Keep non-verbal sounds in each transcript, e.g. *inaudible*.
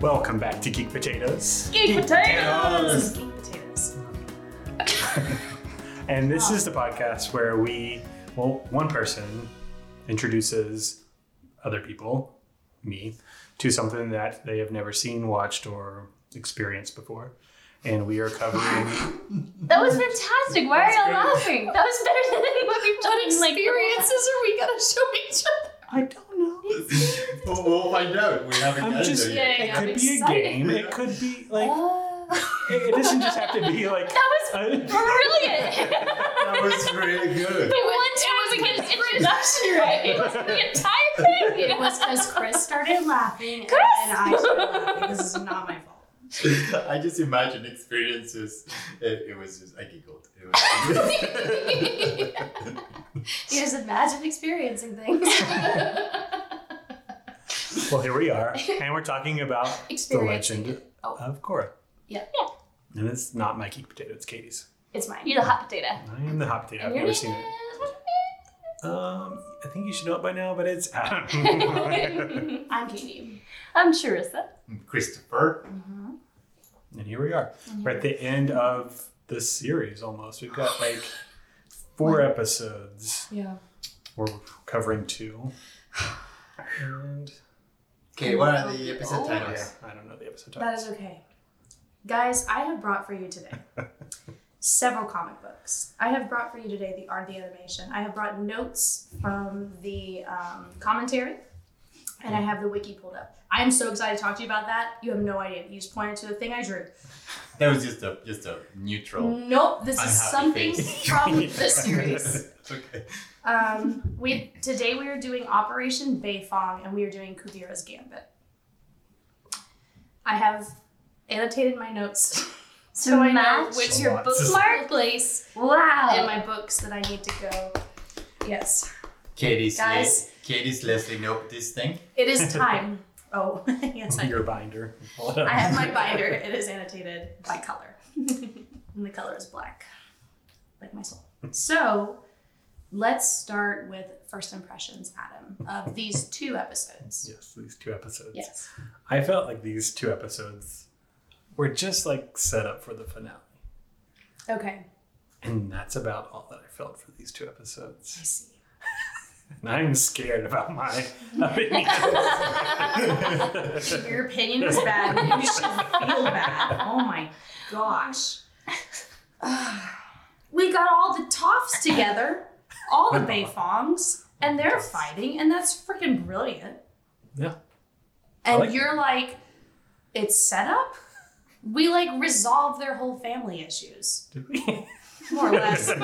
Welcome back to Geek Potatoes. Geek potatoes. Geek potatoes. *laughs* And this is the podcast where we, well, one person introduces other people, me, to something that they have never seen, watched, or experienced before. And we are covering. *laughs* That was fantastic. Why are you laughing? That was better than what we've done. What in, like experiences are we gonna show each other? I don't *laughs* know. We'll, we'll find out. We haven't I'm gotten just. there Yeah, yet. It could I'm be a game. It could be like. Oh, It, it doesn't just have to be like. that was a- brilliant. *laughs* That was really good. The one time we get an introduction right. It was the entire thing. It was because Chris started laughing Chris! and I started laughing. This is not my fault. *laughs* I just imagine experiences. It, it was just I giggled. It was You just imagine experiencing things. *laughs* Well, here we are, and we're talking about the *laughs* legend Oh. of Korra. Yeah. Yeah. And it's not my geek potato; it's Katie's. It's mine. You're the hot potato. I am the hot potato. I've your never name seen it. is- Um, I think you should know it by now, but it's Adam. *laughs* I'm Katie. I'm Charissa. I'm Christopher. and here we are. We're at the end of the series almost. We've got *gasps* like four episodes. Yeah. We're covering two. *sighs* And Okay, what are the episode Oh. titles? yeah, I don't know the episode That titles. is okay. Guys, I have brought for you today *laughs* several comic books. I have brought for you today the art of the animation. I have brought notes from the um, commentary, and I have the wiki pulled up. I am so excited to talk to you about that. You have no idea. You just pointed to the thing I drew. That was just a just a neutral. Nope, this is something face. from *laughs* the series. okay. Um, we today we are doing Operation Beifong and we are doing Kuvira's Gambit. I have annotated my notes *laughs* so I know match which A your lot. bookmark. *laughs* place Wow. in my books that I need to go. Yes, Katie's Guys. Le- Katie's Leslie note this thing. it is *laughs* time. oh, yes, I, Your binder. I have my binder. It is annotated by color, and the color is black, like my soul. So, let's start with first impressions, Adam, of these two episodes. Yes, these two episodes. Yes. I felt like these two episodes were just like set up for the finale. Okay, And that's about all that I felt for these two episodes. I see. *laughs* And I'm scared about my *laughs* opinion. *laughs* Your opinion is bad. You should feel bad. Oh my gosh. *sighs* we got all the Toffs together, all the Beifongs, and they're fighting, and that's freaking brilliant. Yeah. And like you're like, it's set up? We like resolve their whole family issues. *laughs* Did we? More or less. *laughs* Talked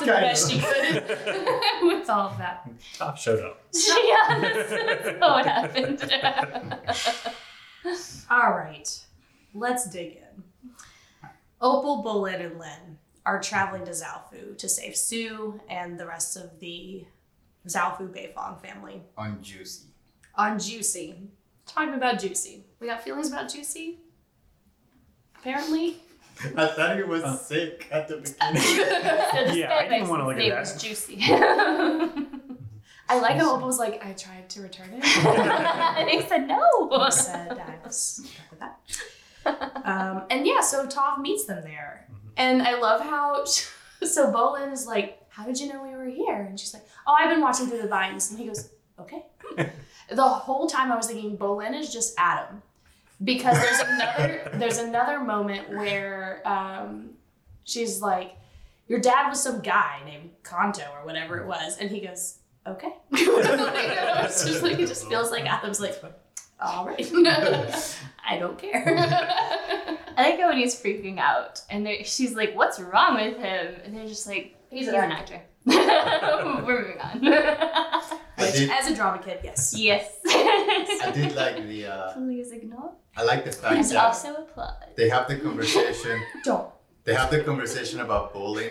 the Kind best you could *laughs* with all of that. Toph showed up. yeah, that's, that's what happened. All right, let's dig in. Opal, Bullet, and Lin are traveling to Zaofu to save Su and the rest of the Zaofu Beifong family On Juicy. on Juicy. Talking about Juicy. We got feelings about Juicy? Apparently. *laughs* I thought he was Uh. sick at the *laughs* beginning. Yeah, I didn't wanna look at name that. was Juicy. *laughs* I like how Opal was like, I tried to return it. and he said no. I said I was done with that. Um, and yeah, so Toph meets them there. And I love how, *laughs* so Bolin is like, How did you know we were here? And she's like, Oh, I've been watching through the vines. And he goes, Okay. *laughs* the whole time I was thinking Bolin is just Adam. Because there's another *laughs* there's another moment where um, she's like, Your dad was some guy named Kanto or whatever it was. And he goes, Okay. it's just like it just feels like Adam's like, all right. I don't care. I like it when he's freaking out, and she's like, "What's wrong with him?" And they're just like, He's "He's, an an actor." We're *laughs* moving on. *laughs* I did, As a drama kid, yes. yes. I did like the. Uh, Please ignore. I like the fact Please that also applaud. they have the conversation. *laughs* Don't. They have the conversation about bowling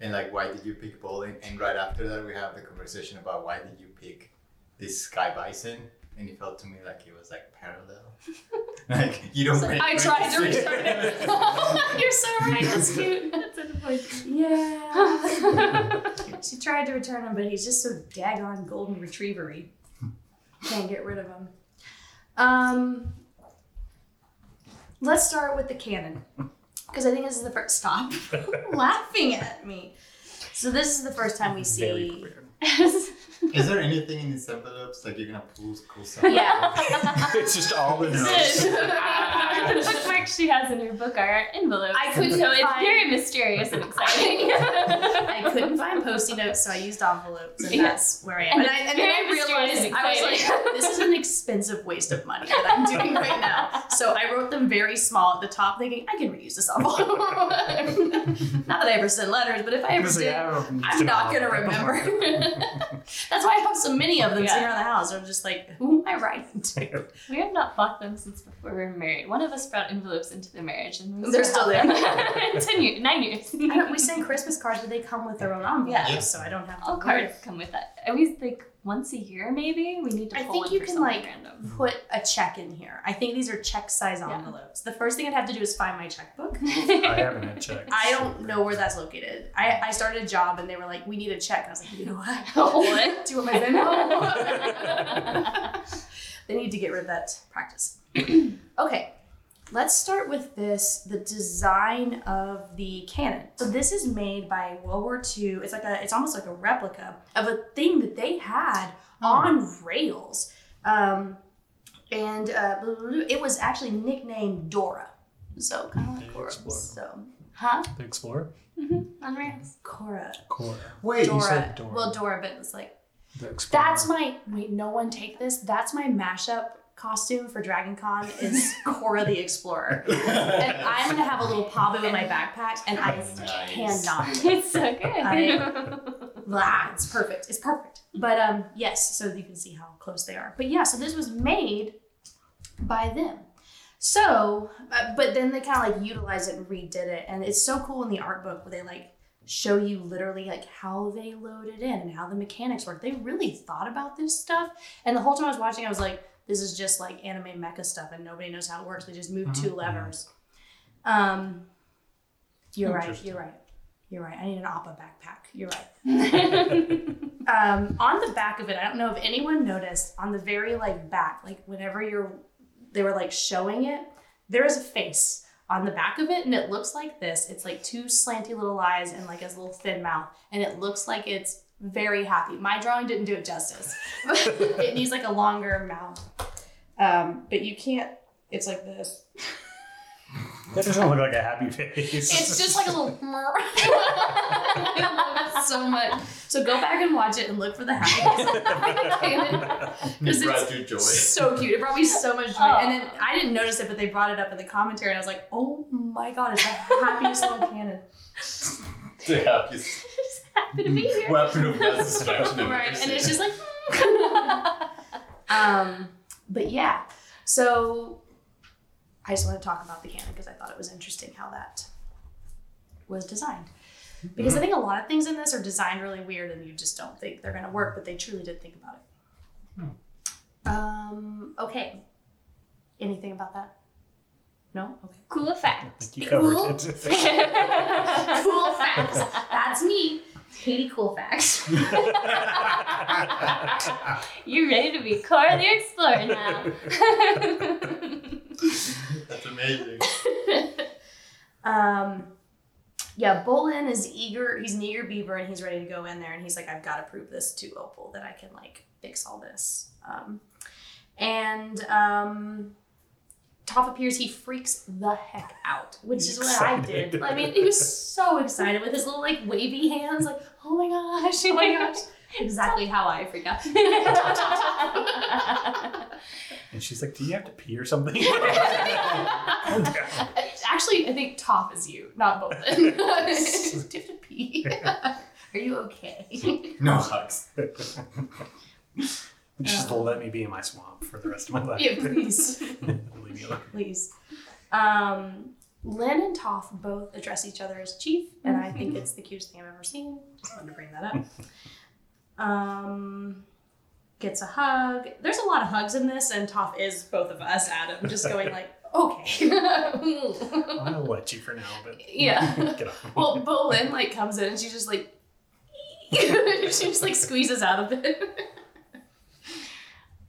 and like why did you pick bowling? And right after that, we have the conversation about why did you pick this sky bison? And it felt to me like it was like parallel. *laughs* like you don't. So I tried to decisions. return it. *laughs* You're so right. That's cute. *laughs* That's a point. Yeah. she tried to return him, but he's just so daggone golden retrievery. Can't get rid of him. Um, let's start with the canon because I think this is the first. Stop laughing at me. So this is the first time we Very see. Weird. Is there anything in these envelopes like you're gonna pull cool stuff? Yeah. *laughs* it's just all the notes. the notes. bookmarks she has in her book are envelopes. I couldn't so it's very mysterious and exciting. *laughs* I couldn't find post-it notes, so I used envelopes, and Yeah. that's where I am. And And, I, it's and then I realized I was like, this is an expensive waste of money that I'm doing right now. So I wrote them very small at the top, thinking I can reuse this envelope. *laughs* not that I ever sent letters, but if I ever Because did, I'm not gonna down. remember. That's why I have so many of them Yeah. sitting around the house. I'm just like, who am I writing to? *laughs* we have not bought them since before we were married. One of us brought envelopes into the marriage, and They're still there. *laughs* Ten years, nine years. I we send Christmas cards, but they come with their own envelopes, Yeah. so I don't have All cards come with that. At least like once a year, maybe we need to. I think one you for can, like, random. Mm-hmm. Put a check in here. I think these are check size Yeah. envelopes. The first thing I'd have to do is find my checkbook. *laughs* I haven't had checked. I don't know where that's located. I, mm-hmm. I started a job and they were like, we need a check. And I was like, you know what? *laughs* *laughs* What? Do you want my Venmo? they need to get rid of that practice. *clears throat* okay, let's start with this the design of the cannon. So this is made by World War II. It's like a it's almost like a replica of a thing that they had on rails. Um, and uh, blah, blah, blah. it was actually nicknamed Dora. So kind of like The Korra. Explorer. So, huh? The Explorer? On rails. Korra. Korra. Wait, you Dora. said Dora. Well, Dora, but it's like The Explorer. that's my wait. No one take this. That's my mashup costume for Dragon Con is *laughs* Korra the Explorer, *laughs* and I'm gonna have a little pop in my backpack, and I Nice. cannot. *laughs* It's so good. I- Blah, it's perfect. It's perfect. But um, yes, so you can see how close they are. But yeah, so this was made by them. So, uh, but then they kind of like utilized it and redid it, and it's so cool in the art book where they like show you literally like how they load it in and how the mechanics work. They really thought about this stuff, and the whole time I was watching, I was like, this is just like anime mecha stuff, and nobody knows how it works. They just move two Mhm. levers. Um, you're right. You're right. You're right. I need an Appa backpack. You're right. *laughs* Um, on the back of it, I don't know if anyone noticed on the very like back, like whenever you're, they were like showing it, there is a face on the back of it, and it looks like this. It's like two slanty little eyes and like a little thin mouth, and it looks like it's very happy. My drawing didn't do it justice. *laughs* it needs like a longer mouth, um, but you can't. It's like this. That doesn't look like a happy face. It's just like a little. *laughs* *laughs* I love it so much. So go back and watch it and look for the happy face. *laughs* It brought you joy. so cute. It brought me so much joy. Oh. And then I didn't notice it, but they brought it up in the commentary, and I was like, "Oh my god, it's the happiest little cannon." The happiest just happy to be here. weapon of mass destruction. Right? And it's just like, um, but yeah. So I just want to talk about the cannon because I thought it was interesting how that was designed. Because I think a lot of things in this are designed really weird, and you just don't think they're gonna work, but they truly did think about it. Um. Okay. Anything about that? No. Okay. Cool I fact. think you covered Cool. it. *laughs* *laughs* cool facts. That's me. Katie Cool Facts. *laughs* You're ready to be Korra the Explorer now. That's amazing. *laughs* um, yeah, Bolin is eager. He's an eager beaver, and he's ready to go in there. And he's like, "I've got to prove this to Opal that I can like fix all this." Um, and um, Toph appears. He freaks the heck out, which He's is what I did. I mean, he was so excited with his little like wavy hands, like, "Oh my gosh, oh my gosh!" *laughs* Exactly how I freak out. *laughs* and she's like, "Do you have to pee or something?" *laughs* Actually, I think Toph is you, not both. Do you have to pee? Are you okay? No hugs. Just let me be in my swamp for the rest of my life. Yeah, *laughs* please. Leave me alone. Please. Um, Lin and Toph both address each other as chief, and I think it's the cutest thing I've ever seen. Just wanted to bring that up. Um, gets a hug. There's a lot of hugs in this, and Toph is both of us, Adam, just going like, *laughs* okay. I'll let you for now, but Yeah. *laughs* get off. well, but Lin like comes in and she just like, she just like squeezes out of it.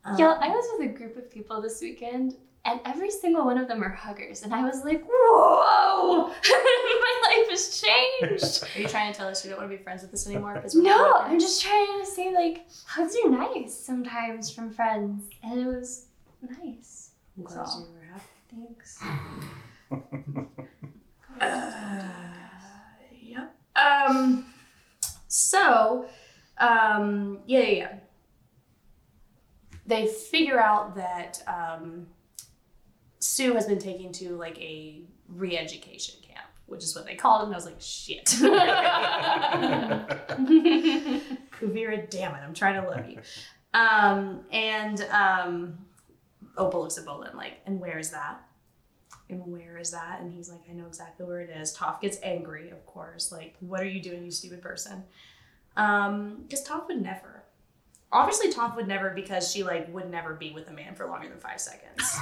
Um, Yo, I was with a group of people this weekend, and every single one of them are huggers, and I was like, whoa, *laughs* my life has changed. *laughs* Are you trying to tell us you don't want to be friends with us anymore? 'cause we're No, not I'm just trying to say like hugs are nice sometimes from friends, and it was nice. I'm glad So. you were happy. Thanks. Uh, *laughs* yep. Um. So, um. Yeah, yeah, yeah. They figure out that um, Su has been taken to like a re-education camp, which is what they called it. And I was like, shit. *laughs* Kuvira, damn it, I'm trying to love you. Um, and um, Opal looks at Bolin like, and where is that? And where is that? And he's like, I know exactly where it is. Toph gets angry, of course. Like, what are you doing, you stupid person? Um, because Toph would never. Obviously, Toph would never because she like would never be with a man for longer than five seconds.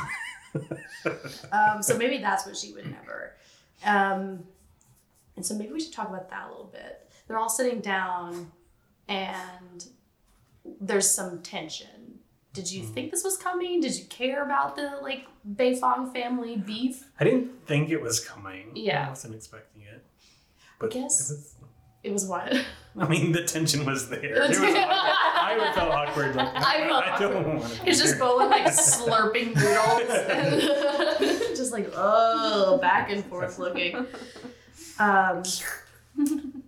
*laughs* um, so maybe that's what she would never. Um, and so maybe we should talk about that a little bit. They're all sitting down, and there's some tension. Did you think this was coming? Did you care about the like Beifong family beef? I didn't think it was coming. Yeah. I wasn't expecting it. But guess- it was, what? *laughs* I mean, the tension was there. It was awkward. *laughs* I felt awkward. Like, I felt I don't want to. It's just Bolin like *laughs* slurping noodles, just like oh, back and forth looking. Um,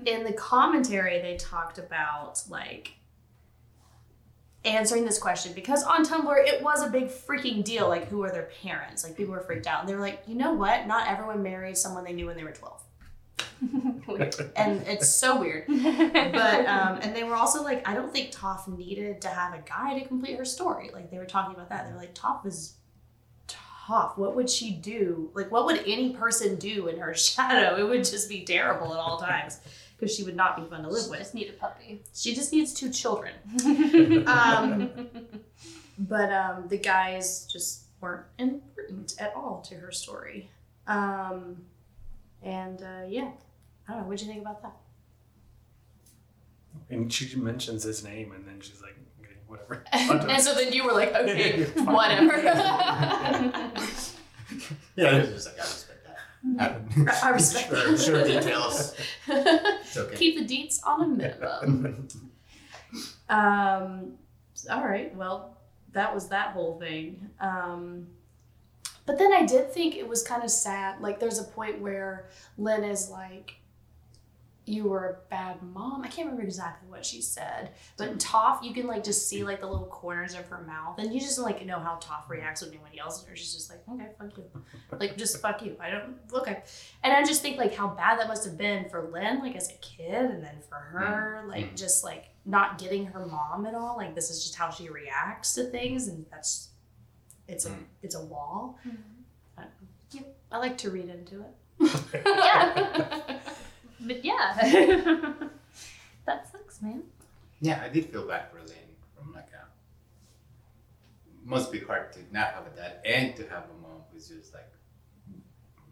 in the commentary, they talked about like answering this question because on Tumblr it was a big freaking deal. Like, who are their parents? Like, people were freaked out, and they were like, you know what? Not everyone married someone they knew when they were twelve, *laughs* *laughs* and it's so weird. but um, and they were also like, I don't think Toph needed to have a guy to complete her story. Like they were talking about that. They were like, Toph is Toph. What would she do? Like, what would any person do in her *laughs* shadow? It would just be terrible at all times because she would not be fun to live with. She just need a puppy. She just needs two children. Um, but um, the guys just weren't important at all to her story. Um, and uh, yeah, I don't know. What'd you think about that? And she mentions his name, and then she's like, okay, whatever. *laughs* and so then you were like, *laughs* okay, whatever. *laughs* Yeah, I was just like I respect that. I respect sure, that. Sure details. It's okay. Keep the deets on a minimum. um, all right, well, that was that whole thing. Um, but then I did think it was kind of sad. Like, there's a point where Lin is like, you were a bad mom. I can't remember exactly what she said, but Toph, you can like just see like the little corners of her mouth, and you just like know how Toph reacts when anyone yells at her. She's just like, okay, fuck you, like just fuck you. I don't okay, and I just think like how bad that must have been for Lin, like as a kid, and then for her, mm-hmm. like just like not getting her mom at all. Like this is just how she reacts to things, and that's it's a Mm. it's a wall. Mhm. I, don't know. Yep, I like to read into it. yeah. *laughs* but yeah. *laughs* that sucks, man. Yeah, I did feel bad for Lin from like a. Must be hard to not have a dad and to have a mom who's just like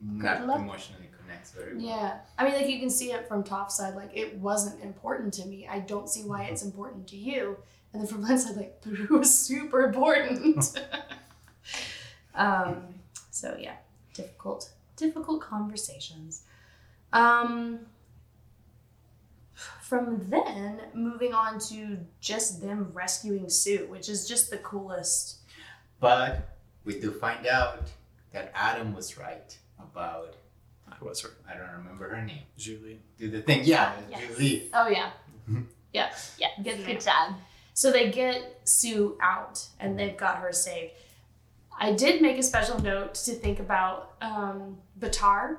not luck. emotionally connects very well. Yeah. I mean, like you can see it from top side, like it wasn't important to me. I don't see why it's important to you. And then from Lin's side, like, but *laughs* it was super important. Um, so yeah, difficult, difficult conversations. Um, from then, moving on to just them rescuing Su, which is just the coolest. But we do find out that Adam was right about I was right. I don't remember her name. Zhu Li. Do the thing, yeah, Yes. Zhu Li. Oh yeah, Mhm. yeah. Yeah. Getting Good job. So they get Su out and they've got her saved. I did make a special note to think about um, Baatar,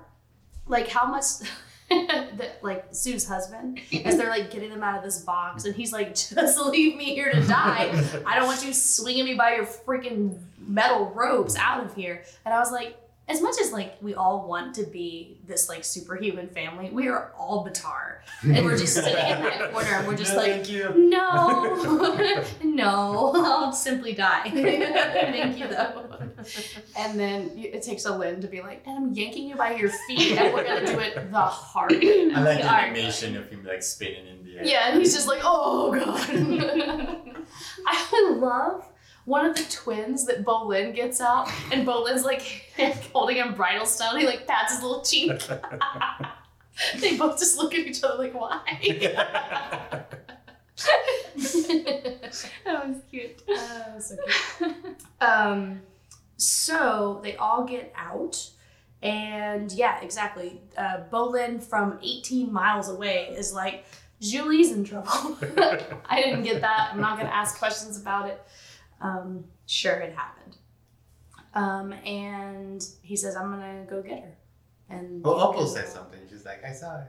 like how much, *laughs* the, like Su's husband, as they're like getting them out of this box, and he's like, *laughs* "Just leave me here to die. I don't want you swinging me by your freaking metal ropes out of here." And I was like, as much as like we all want to be this like superhuman family, we are all Baatar, and we're just sitting in that *laughs* corner, and we're just No, like. thank you. No, *laughs* *laughs* no, I'll simply die. Thank you, though. And then it takes a Lin to be like, and I'm yanking you by your feet, and we're gonna do it the hard way. I like the Alright. animation of him like spinning in the air. Yeah, and he's just like, oh god. I love one of the twins that Bolin gets out, and Bolin's like *laughs* holding him bridal style. He like pats his little cheek. *laughs* they both just look at each other like, why? *laughs* that was cute. Oh, so cute. Um, so they all get out, and yeah, exactly. Uh, Bolin from 18 miles away is like, Zhu Li's in trouble. I didn't get that. I'm not gonna ask questions about it. Um, sure, it happened. Um, and he says, "I'm gonna go get her." And Well, Opal said something. She's like, I saw her.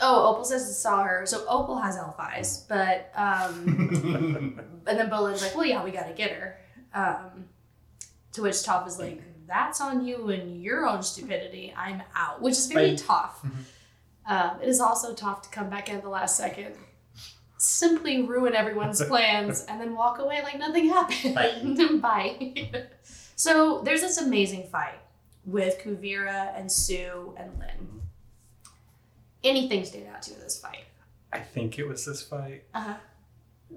Oh, Opal says he saw her. So Opal has elf eyes, but um, *laughs* and then Bolin's like, "Well, yeah, we gotta get her." Um, to which Toph is like, "That's on you and your own stupidity. I'm out," which is very Bye. Toph. Mhm. Um, it is also Toph to come back in at the last second, simply ruin everyone's *laughs* plans, and then walk away like nothing happened. *laughs* Bye. so there's this amazing fight with Kuvira and Su and Lin. Anything stand out to you this fight? I think it was this fight Uh huh.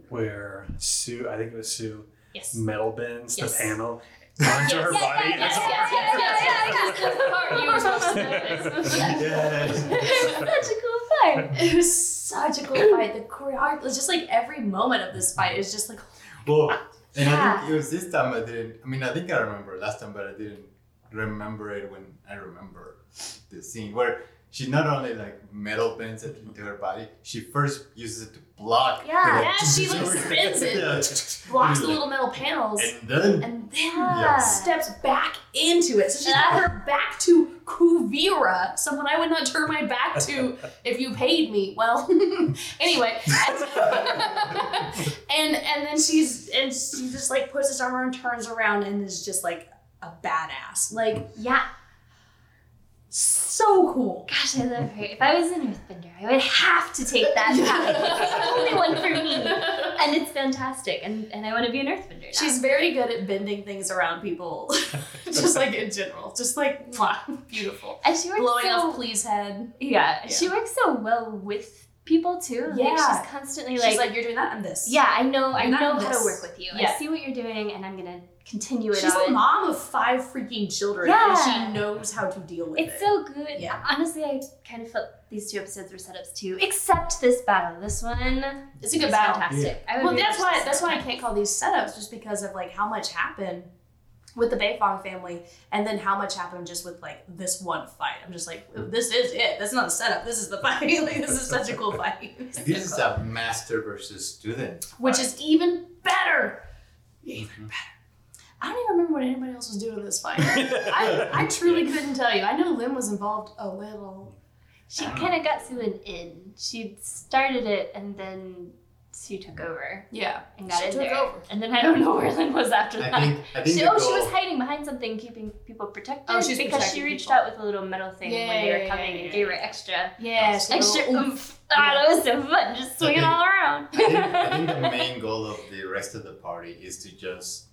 where Su, I think it was Su, Yes. metal bends Yes. the panel *laughs* onto her body. Yes, It's yes, yes, yes, yes, yes. The part you were supposed to notice. Yes. Such a cool fight. *laughs* It was such a cool *clears throat* fight. The choreography, was just like every moment of this fight is just like, Well, and I think it was this time I didn't. I mean, I think I remember last time, but I didn't remember it when I remember the scene where she not only like metal bends it into her body, she first uses it to block. Yeah. *laughs* Yeah, she, like, spins it. Yeah. blocks the little metal panels And then and then Yeah. steps back into it. So she's got her back to Kuvira, someone I would not turn my back to *laughs* if you paid me. Well, *laughs* anyway, *laughs* and and then she's and she just like puts his arm around, turns around, and is just like a badass. Like Yeah. So cool. Gosh, I love her. If I was an earthbender, I would have to take that *laughs* path. It's the only one for me. And it's fantastic. And, and I want to be an earthbender now. She's very good at bending things around people, *laughs* just like in general, just like wow, beautiful. and she works Blowing so, off Please head. Yeah, she works so well with people too. Like Yeah. she's constantly She's like, like, you're doing that and this. yeah, I know, I You're know how to work with you. Yeah. I see what you're doing, and I'm gonna continue it She's on. a mom of five freaking children, Yeah. and she knows how to deal with It's it. It's so good. Yeah. Honestly, I kind of felt these two episodes were setups too, except this battle. This one, it's a good is battle. fantastic. I Well, that's why that's why I can't call these setups, just because of like how much happened with the Beifong family, and then how much happened just with like this one fight. I'm just like, this is it. That's not a setup. This is the fight. *laughs* like, this is *laughs* such a cool fight. this is a master versus student. which fight. is even better. Even better. I don't even remember what anybody else was doing in this fight. *laughs* I, I truly couldn't tell you. I know Lin was involved a little. She kind of got Su an in. She started it, and then Su took over Yeah. and got She in took there. over. And then I don't know where Lin was after that. Think. I think She, the oh, she was hiding behind something, keeping people protected. Oh, she's because she reached people. out with a little metal thing Yeah, when they yeah, were yeah, coming yeah, and gave her extra, Yeah. she extra little- oomph. Ah, that was so fun, just swinging all around. I think, I think the *laughs* main goal of the rest of the party is to just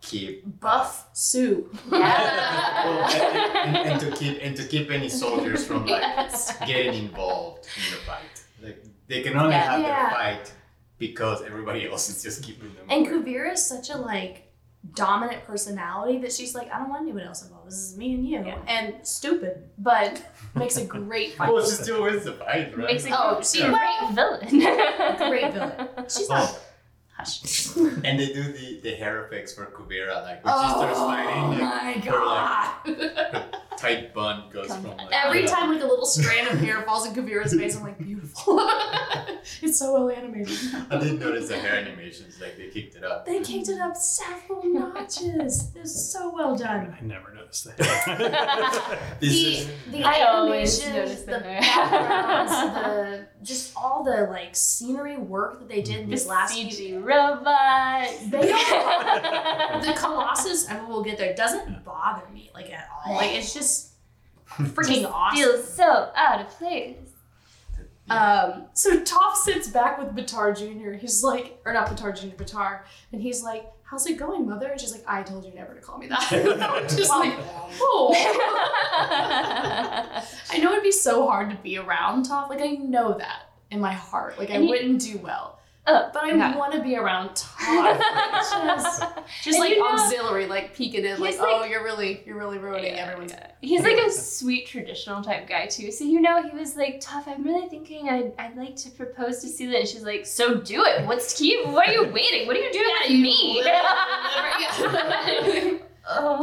keep Buff Su. well, and, and- and to keep and to keep any soldiers from like Yes. getting involved in the fight. Like they can only Yeah. have Yeah. their fight because everybody else is just keeping them. And away. Kuvira is such a like dominant personality that she's like, I don't want anyone else involved. This is me and you. Yeah. And stupid, but makes a great fight. *laughs* well, she still wins the fight, right? Makes a Oh, great, she- a great villain. Great villain. *laughs* She's Oh, not. Hush. *laughs* and they do the, the hair effects for Kuvira, like when she starts Oh fighting, my like, god. her *laughs* tight bun goes Come from like Every yeah. time like a little strand of hair falls in Kuvira's face, I'm like, beautiful. *laughs* it's so well animated. I didn't notice the hair animations, like they kicked it up. They kicked it up several *laughs* notches. It was so well done. I never noticed that. *laughs* The, is the I always animations, notice the the hair. backgrounds, the just all the like scenery work that they did in the these last few CG robot. They don't. the Colossus, I mean, we'll get there, doesn't bother me like at all. Like it's just freaking awesome. Feels so out of place. Um, so Toph sits back with Baatar Jr. He's like, or not Baatar Jr., Baatar, and he's like, "How's it going, mother?" And she's like, "I told you never to call me that." *laughs* I'm just like, oh. *laughs* I know it'd be so hard to be around Toph. Like I know that in my heart. Like I And you- wouldn't do well. Oh, but I Yeah. want to be around Toph. Like, just, *laughs* just like you know- auxiliary, like peeking in, like, He's oh, you're really, you're really ruining Yeah, everyone's. yeah. He's like a sweet traditional type guy too. So you know, he was like, "Toph, I'm really thinking I'd, I'd like to propose to Sela." And she's like, "So do it. What's to keep? Why are you *laughs* waiting? What are you doing with me?" Oh. *laughs* oh.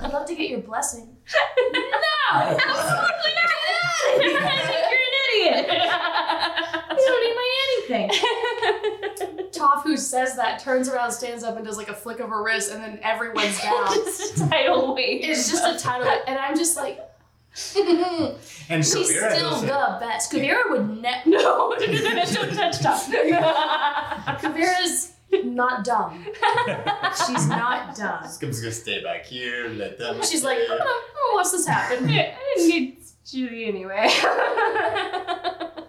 I'd love to get your blessing. no, absolutely not. You're idiot. *laughs* *laughs* You don't need my anything. *laughs* Toph, who says that, turns around, stands up, and does like a flick of her wrist, and then everyone's down. Just a tidal wave. it's just a title, and I'm just like, And she's Kuvira still doesn't- the best. Kuvira would never. no, don't touch Toph. Kuvira's not dumb. She's not dumb. I'm just gonna stay back here, let them. She's like, I'm gonna, I'm gonna watch this happen. I didn't get Zhu Li anyway.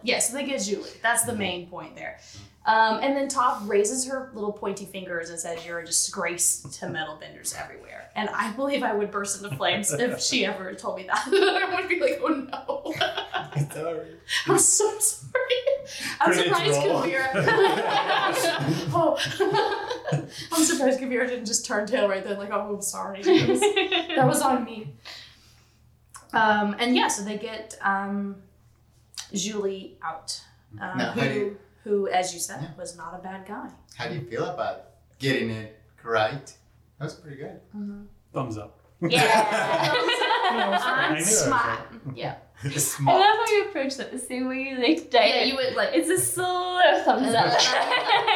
Yes, they get Zhu Li. That's the main point there. Um, and then Toph raises her little pointy fingers and says, You're a disgrace to metal benders everywhere. And I believe I would burst into flames if she ever told me that. *laughs* I would be like, Oh no. *laughs* Sorry. I'm so sorry. I'm Credits surprised roll. Kuvira. *laughs* oh. I'm surprised Kuvira didn't just turn tail right then, like, Oh, I'm sorry. That was, that was on me. Um, and yeah, so they get um, Zhu Li out. Um, Now, who, you- who, as you said, Yeah. was not a bad guy. How do you feel about getting it right? That was pretty good. Thumbs up. yeah. *laughs* I I'm I was smart. Yeah. I love how you approach that the same way you like diet. Yeah, you would like. It's a slow thumbs up,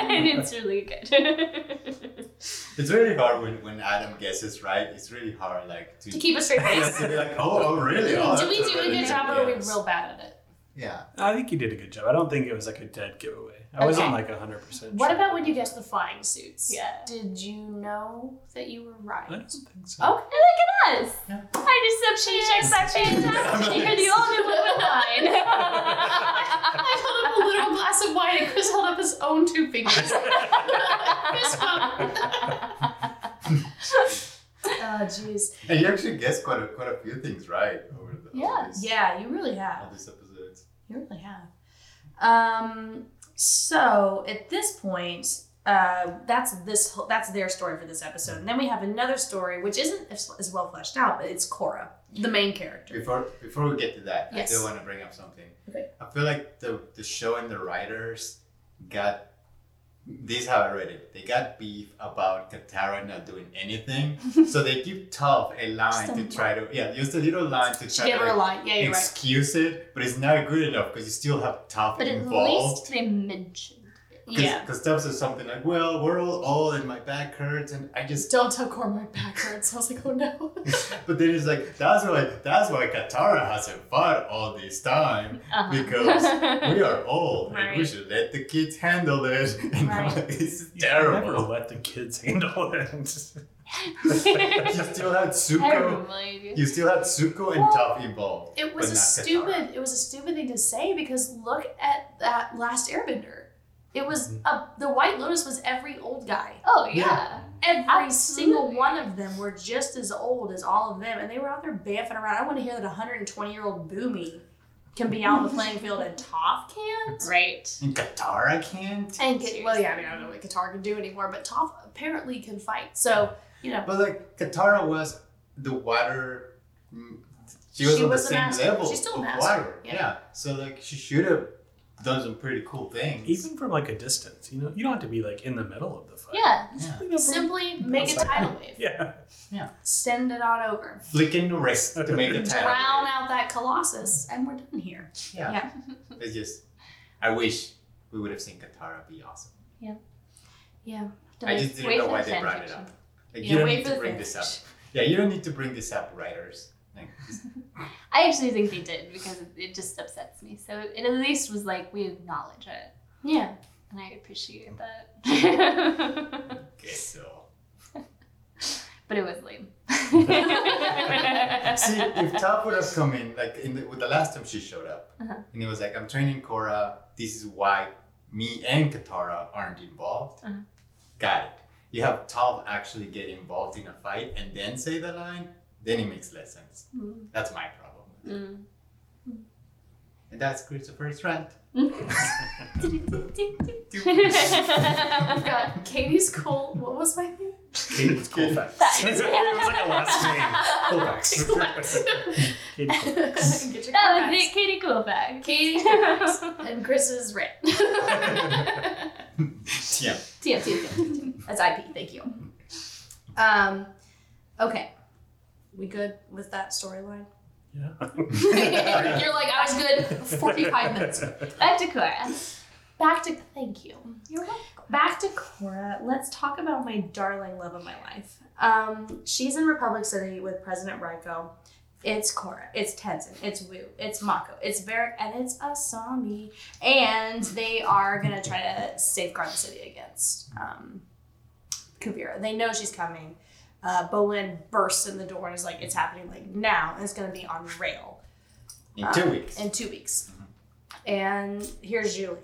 and *laughs* *laughs* it's really good. *laughs* It's really hard when, when Adam guesses right. It's really hard, like to, To keep a straight face. to be like, oh, oh, really? Oh, do we that's do a really good job or are we real bad at it? Yeah. I think you did a good job. I don't think it was like a dead giveaway. I wasn't Okay. like hundred percent. What about when you guessed the flying suits? Yeah. Did you know that you were right? I don't think so. Okay. And look at us. Yeah. Our deception checks are fantastic. You're the only one with mine. *laughs* I held up a little glass of wine and Chris held up his own two fingers. Fist bump. *laughs* Oh, jeez. And you actually guessed quite a, quite a few things right over the Yeah. these, Yeah, you really have. all these episodes. You really have. Um. So at this point, uh, that's this. That's their story for this episode, and then we have another story which isn't as, as well fleshed out, but it's Korra, the main character. Before before we get to that, Yes. I still want to bring up something. Okay. I feel like the the show and the writers got this is how I read it. They got beef about Katara not doing anything, *laughs* so they give Toph a line to try to yeah, just a little line to try gave to her a line. Yeah, you're right. excuse it, but it's not good enough because you still have Toph But at least they mentioned it. Yeah. Because Toph says something like, "Well, we're all old and my back hurts," and I just Don't tell Korra my back hurts. I was like, oh no. *laughs* But then it's like that's why that's why Katara hasn't fought all this time Uh-huh. because we are old and we should let the kids handle it. *laughs* And Right. this is You Never terrible. let the kids handle it. *laughs* You still had Zuko. You still had Zuko and Well, Toph involved. It was a stupid. Katara. It was a stupid thing to say because look at that last Airbender. It was a, the White Lotus was every old guy. Oh yeah. Every Absolutely. single one of them were just as old as all of them, and they were out there bamfing around. I want to hear that a 120 year old Bumi can be out on the playing *laughs* field and Toph can't. Right. And Katara can't. And Ka- well, yeah, I mean, I don't know what Katara can do anymore, but Toph apparently can fight. So you know, But like Katara was the water. mm, She was She on was the same master. level She's still a of master, water. yeah. Yeah. So like she should have done some pretty cool things. Even from like a distance, you know, you don't have to be like in the middle of the fight. Yeah. Yeah. You know, simply make a tidal *laughs* wave, Yeah. Yeah. Send it on over, Flicking the wrist to make a tidal drown wave. out that Colossus, and we're done here. Yeah. Yeah. *laughs* It's just, I wish we would have seen Katara be awesome. Yeah. Yeah. I just didn't know why the they fan brought it up. Like, Yeah, you don't need to bring fan this up. Yeah, you don't need to bring this up, writers. Like, just- *laughs* I actually think they did because it- it just upsets me. So it at least was like we acknowledge it, Yeah. and I appreciate that. *laughs* okay, so. but it was lame. *laughs* See, if Toph would have come in, like in the, with the last time she showed up, Uh-huh. and he was like, "I'm training Korra. This is why me and Katara aren't involved." Uh-huh. Got it. You have Toph actually get involved in a fight and then say the line, then it makes less sense. Mm. That's my problem. Mm. And that's Christopher's rant. *laughs* *laughs* We've got Katie's cool. What was my name? Katie's cool facts. *laughs* it was like a last name. Cool facts. Katie cool facts. Get your That was cool it, facts. Katie Coolfax. Katie Coolfax and Chris's rant. Yeah. TM, TM, TM, TM. That's IP. Thank you. Um, okay. We good with that storyline? Yeah. *laughs* You're like, I was good 45 minutes. Back to Korra. Back to, thank you. You're welcome. Back to Korra. Let's talk about my darling love of my life. Um, she's in Republic City with President Raiko. It's Korra. It's Tenzin. It's Wu. It's Mako. It's Varrick, and it's Asami. And they are gonna try to safeguard the city against um, Kuvira. They know she's coming. Uh, Bolin bursts in the door and is like, "It's happening like now, and it's gonna be on rail In two weeks. in two weeks." And here's Zhu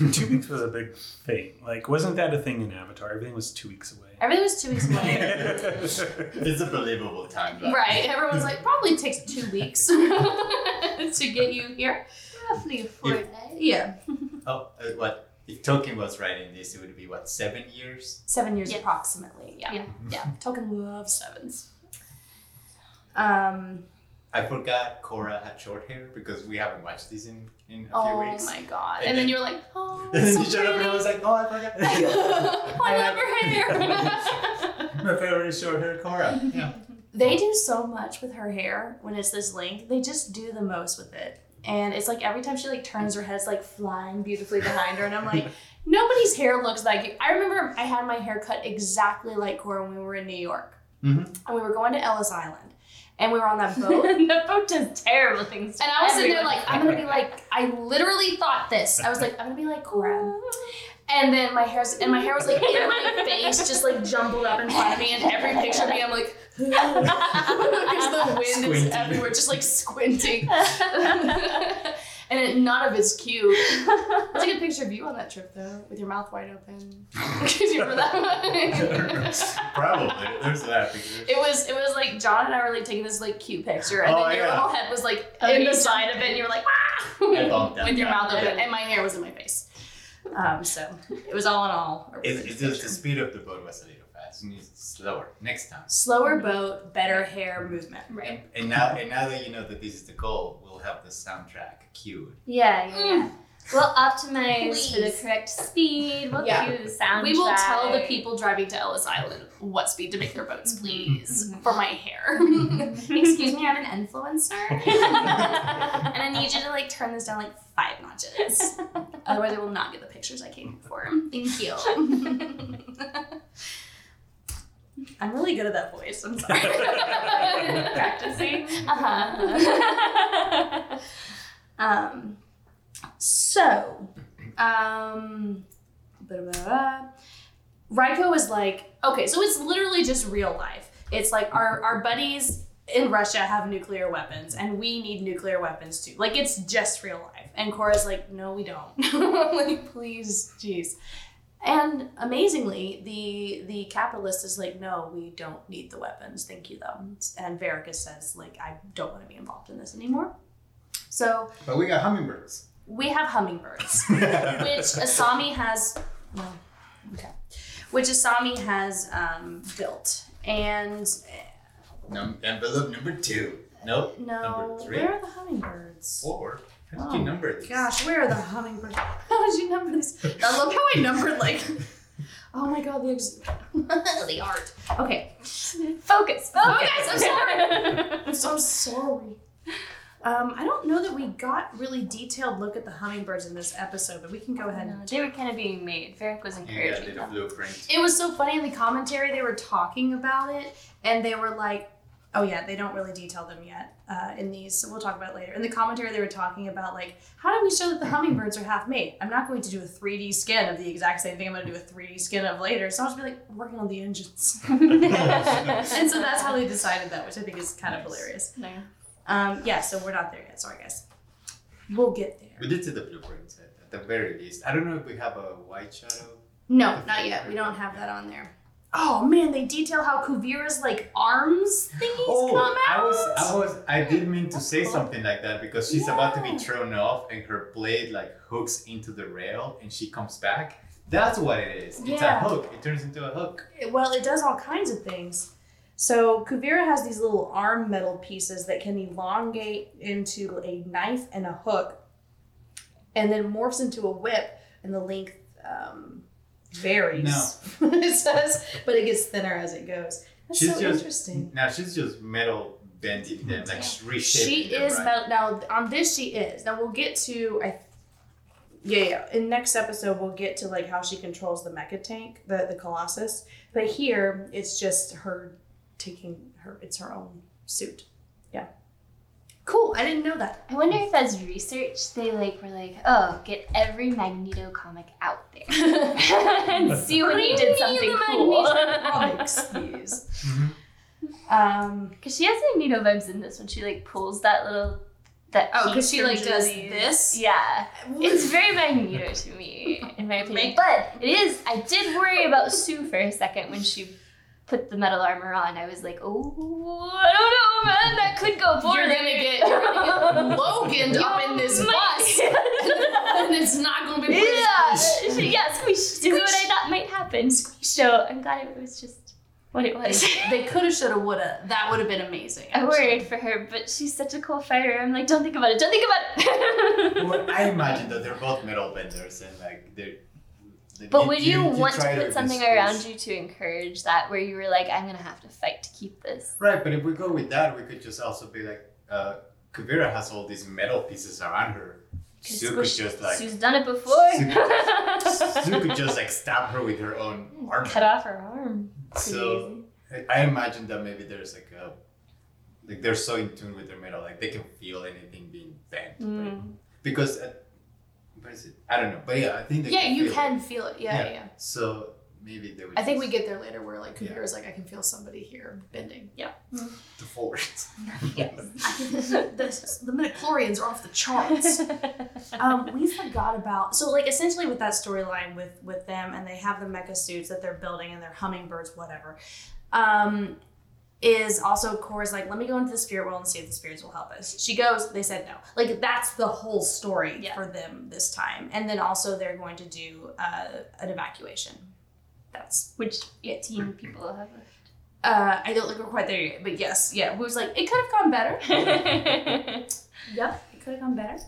Li. *laughs* two weeks was a big thing. Like, wasn't that a thing in Avatar? Everything was two weeks away. Everything was two weeks away. *laughs* It's a believable time. Like, Right. Everyone's like, probably takes two weeks *laughs* to get you here. Roughly a fortnight. Yeah. Oh, uh, what? If Tolkien was writing this, it would be what, seven years? Seven years Yes. approximately. Yeah. Yeah. Yeah. *laughs* Tolkien loves sevens. Um, I forgot Korra had short hair because we haven't watched this in, in a oh few weeks. Oh my god. And And, then then- you were like, oh, *laughs* And then so you showed up and I was like, oh, I forgot. *laughs* I love her hair. My favorite is short hair Korra. Yeah. they do so much with her hair when it's this length. They just do the most with it. And it's like every time she like turns her head, it's like flying beautifully *laughs* behind her. And I'm like, nobody's hair looks like you. I remember I had my hair cut exactly like Korra when we were in New York. Mhm. And we were going to Ellis Island. And we were on that *laughs* boat. the boat does terrible things. to And I was sitting there like, I'm gonna be like, I literally thought this. I was like, I'm gonna be like Korra. *laughs* And then my hair's and my hair was like in my face, just like jumbled up in front of me. And every picture of me, I'm like, because the wind is everywhere, just like squinting. *laughs* *laughs* and it, none of it's cute. That's a good picture of you on that trip though, with your mouth wide open. *laughs* Because you remember that one. Probably. There's a lot of pictures. It was it was like John and I were like taking this like cute picture, and Oh, then your yeah. little head was like On in the each side of it, and you were like I bumped ah, with your mouth open, Yeah. and my hair was in my face. Um, so it was all in all. a really It's, just the speed of the boat was a little fast. It needs slower next time. Slower boat, better hair movement. right. And now, and now that you know that this is the goal, we'll have the soundtrack cued. Yeah, yeah, yeah. Hmm. We'll optimize for the correct speed. We'll Yeah. cue the soundtrack. We will tell the people driving to Ellis Island what speed to make their boats, mm-hmm. please, mm-hmm. for my hair. *laughs* Excuse me, I'm an influencer, *laughs* and I need you to like turn this down like five notches. *laughs* Otherwise, I will not get the pictures I came here for. Thank you. I'm really good at that voice. I'm sorry. *laughs* Practicing. Uh-huh. *laughs* um, so, um, blah, blah, blah. Raiko is like, okay, so it's literally just real life. It's like our, our buddies in Russia have nuclear weapons and we need nuclear weapons too. Like it's just real life. And Korra's like, no, we don't. *laughs* like, please, jeez. And amazingly, the the capitalist is like, no, we don't need the weapons. Thank you, though. And Vericus says, like, I don't want to be involved in this anymore. So But we got hummingbirds. we have hummingbirds, *laughs* which Asami has. Well, okay. Which Asami has um, built, and Num- envelope number two. Nope. no, Number three. where are the hummingbirds? Four. How did Oh, you number these? Gosh, where are the hummingbirds? How did you number this? I love how I numbered like. Oh my god, the ex- *laughs* the art. Okay, Focus. Focus. Focus, I'm sorry. I'm so sorry. Um, I don't know that we got really detailed look at the hummingbirds in this episode, but we can go ahead. No, and they were kind of being made. Varrick was You got encouraging little them. blueprint. It was so funny in the commentary. They were talking about it, and they were like, "Oh yeah, they don't really detail them yet uh, in these, so we'll talk about it later." In the commentary, they were talking about like, "How do we show that the hummingbirds are half made?" I'm not going to do a 3D skin of the exact same thing. I'm going to do a 3D skin of later. So I'll just be like, working on the engines," *laughs* and so that's how they decided that, which I think is kind of hilarious. No. Um, yeah, so we're not there yet. Sorry, guys. We'll get there. We did see the blueprints at, at the very least. I don't know if we have a white shadow. No, not yet. We don't have that on there. Oh man, they detail how Kuvira's like arms thingies Oh, come out. I was, I was, I did mean to say something like that because she's about to be thrown off and her blade like hooks into the rail and she comes back. That's what it is. Yeah. It's a hook. It turns into a hook. Well, it does all kinds of things. So Kuvira has these little arm metal pieces that can elongate into a knife and a hook, and then morphs into a whip, and the length um, varies. *laughs* it says, but it gets thinner as it goes. That's She's so just- interesting. Now she's just metal bending them, like reshaping She them, is right? metal. Now on this, she is. Now we'll get to I. Yeah, yeah. In next episode, we'll get to like how she controls the mecha tank, the the Colossus. But here, it's just her taking her. It's her own suit. Yeah. Cool. I didn't know that. I wonder if as research they like were like, oh, get every Magneto comic out there *laughs* and see when he did something cool. *laughs* Comics, please. Mhm. Um. Because she has Magneto vibes in this when she like pulls that little that. Oh, 'cause piece she, like, does Julie's- this? Yeah, it's very Magneto to me, in my opinion. But it is. I did worry about Su for a second when she put the metal armor on. I was like, oh, I don't know, man. That could go poorly. You're gonna get, you're gonna get Logan up in *laughs* this bus, *laughs* and it's not gonna be pretty. Yeah, she- yeah, squish is what I thought might happen. Squish. So I'm glad it was just what it was. They coulda, shoulda, woulda. That would have been amazing. I actually. worried for her, but she's such a cool fighter. I'm like, don't think about it. Don't think about it. *laughs* Well, I imagine that they're both metal benders and like they're. But would you, want to put something around you to encourage that, where you were like, I'm gonna have to fight to keep this? Right, but if we go with that, we could just also be like, uh, Kuvira has all these metal pieces around her. Su could just like Su's done it before. Sue could just *laughs* like stab her with her own arm. Cut off her arm. So I- I imagine that maybe there's like a like they're so in tune with their metal, like they can feel anything being bent. easy. right? Mm. Because uh, is it? I don't know, but yeah, I think they Yeah, you feel it. can feel it. Yeah, Yeah. yeah. yeah. So maybe they would. I think we get there later where like Yeah. Kuvira's like, I can feel somebody here bending. Yeah. *laughs* the forwards. *laughs* I can, *laughs* the, the midichlorians are off the charts. um, we forgot about so like essentially with that storyline with with them and they have the mecha suits that they're building and they're hummingbirds whatever um is also Korra's like let me go into the spirit world and see if the spirits will help us she goes they said no like that's the whole story Yeah. for them this time and then also they're going to do uh, an evacuation that's Which 18 people have left. uh I don't think we're quite there yet but yes yeah we was like it could have gone better. *laughs* Yep, it could have gone better.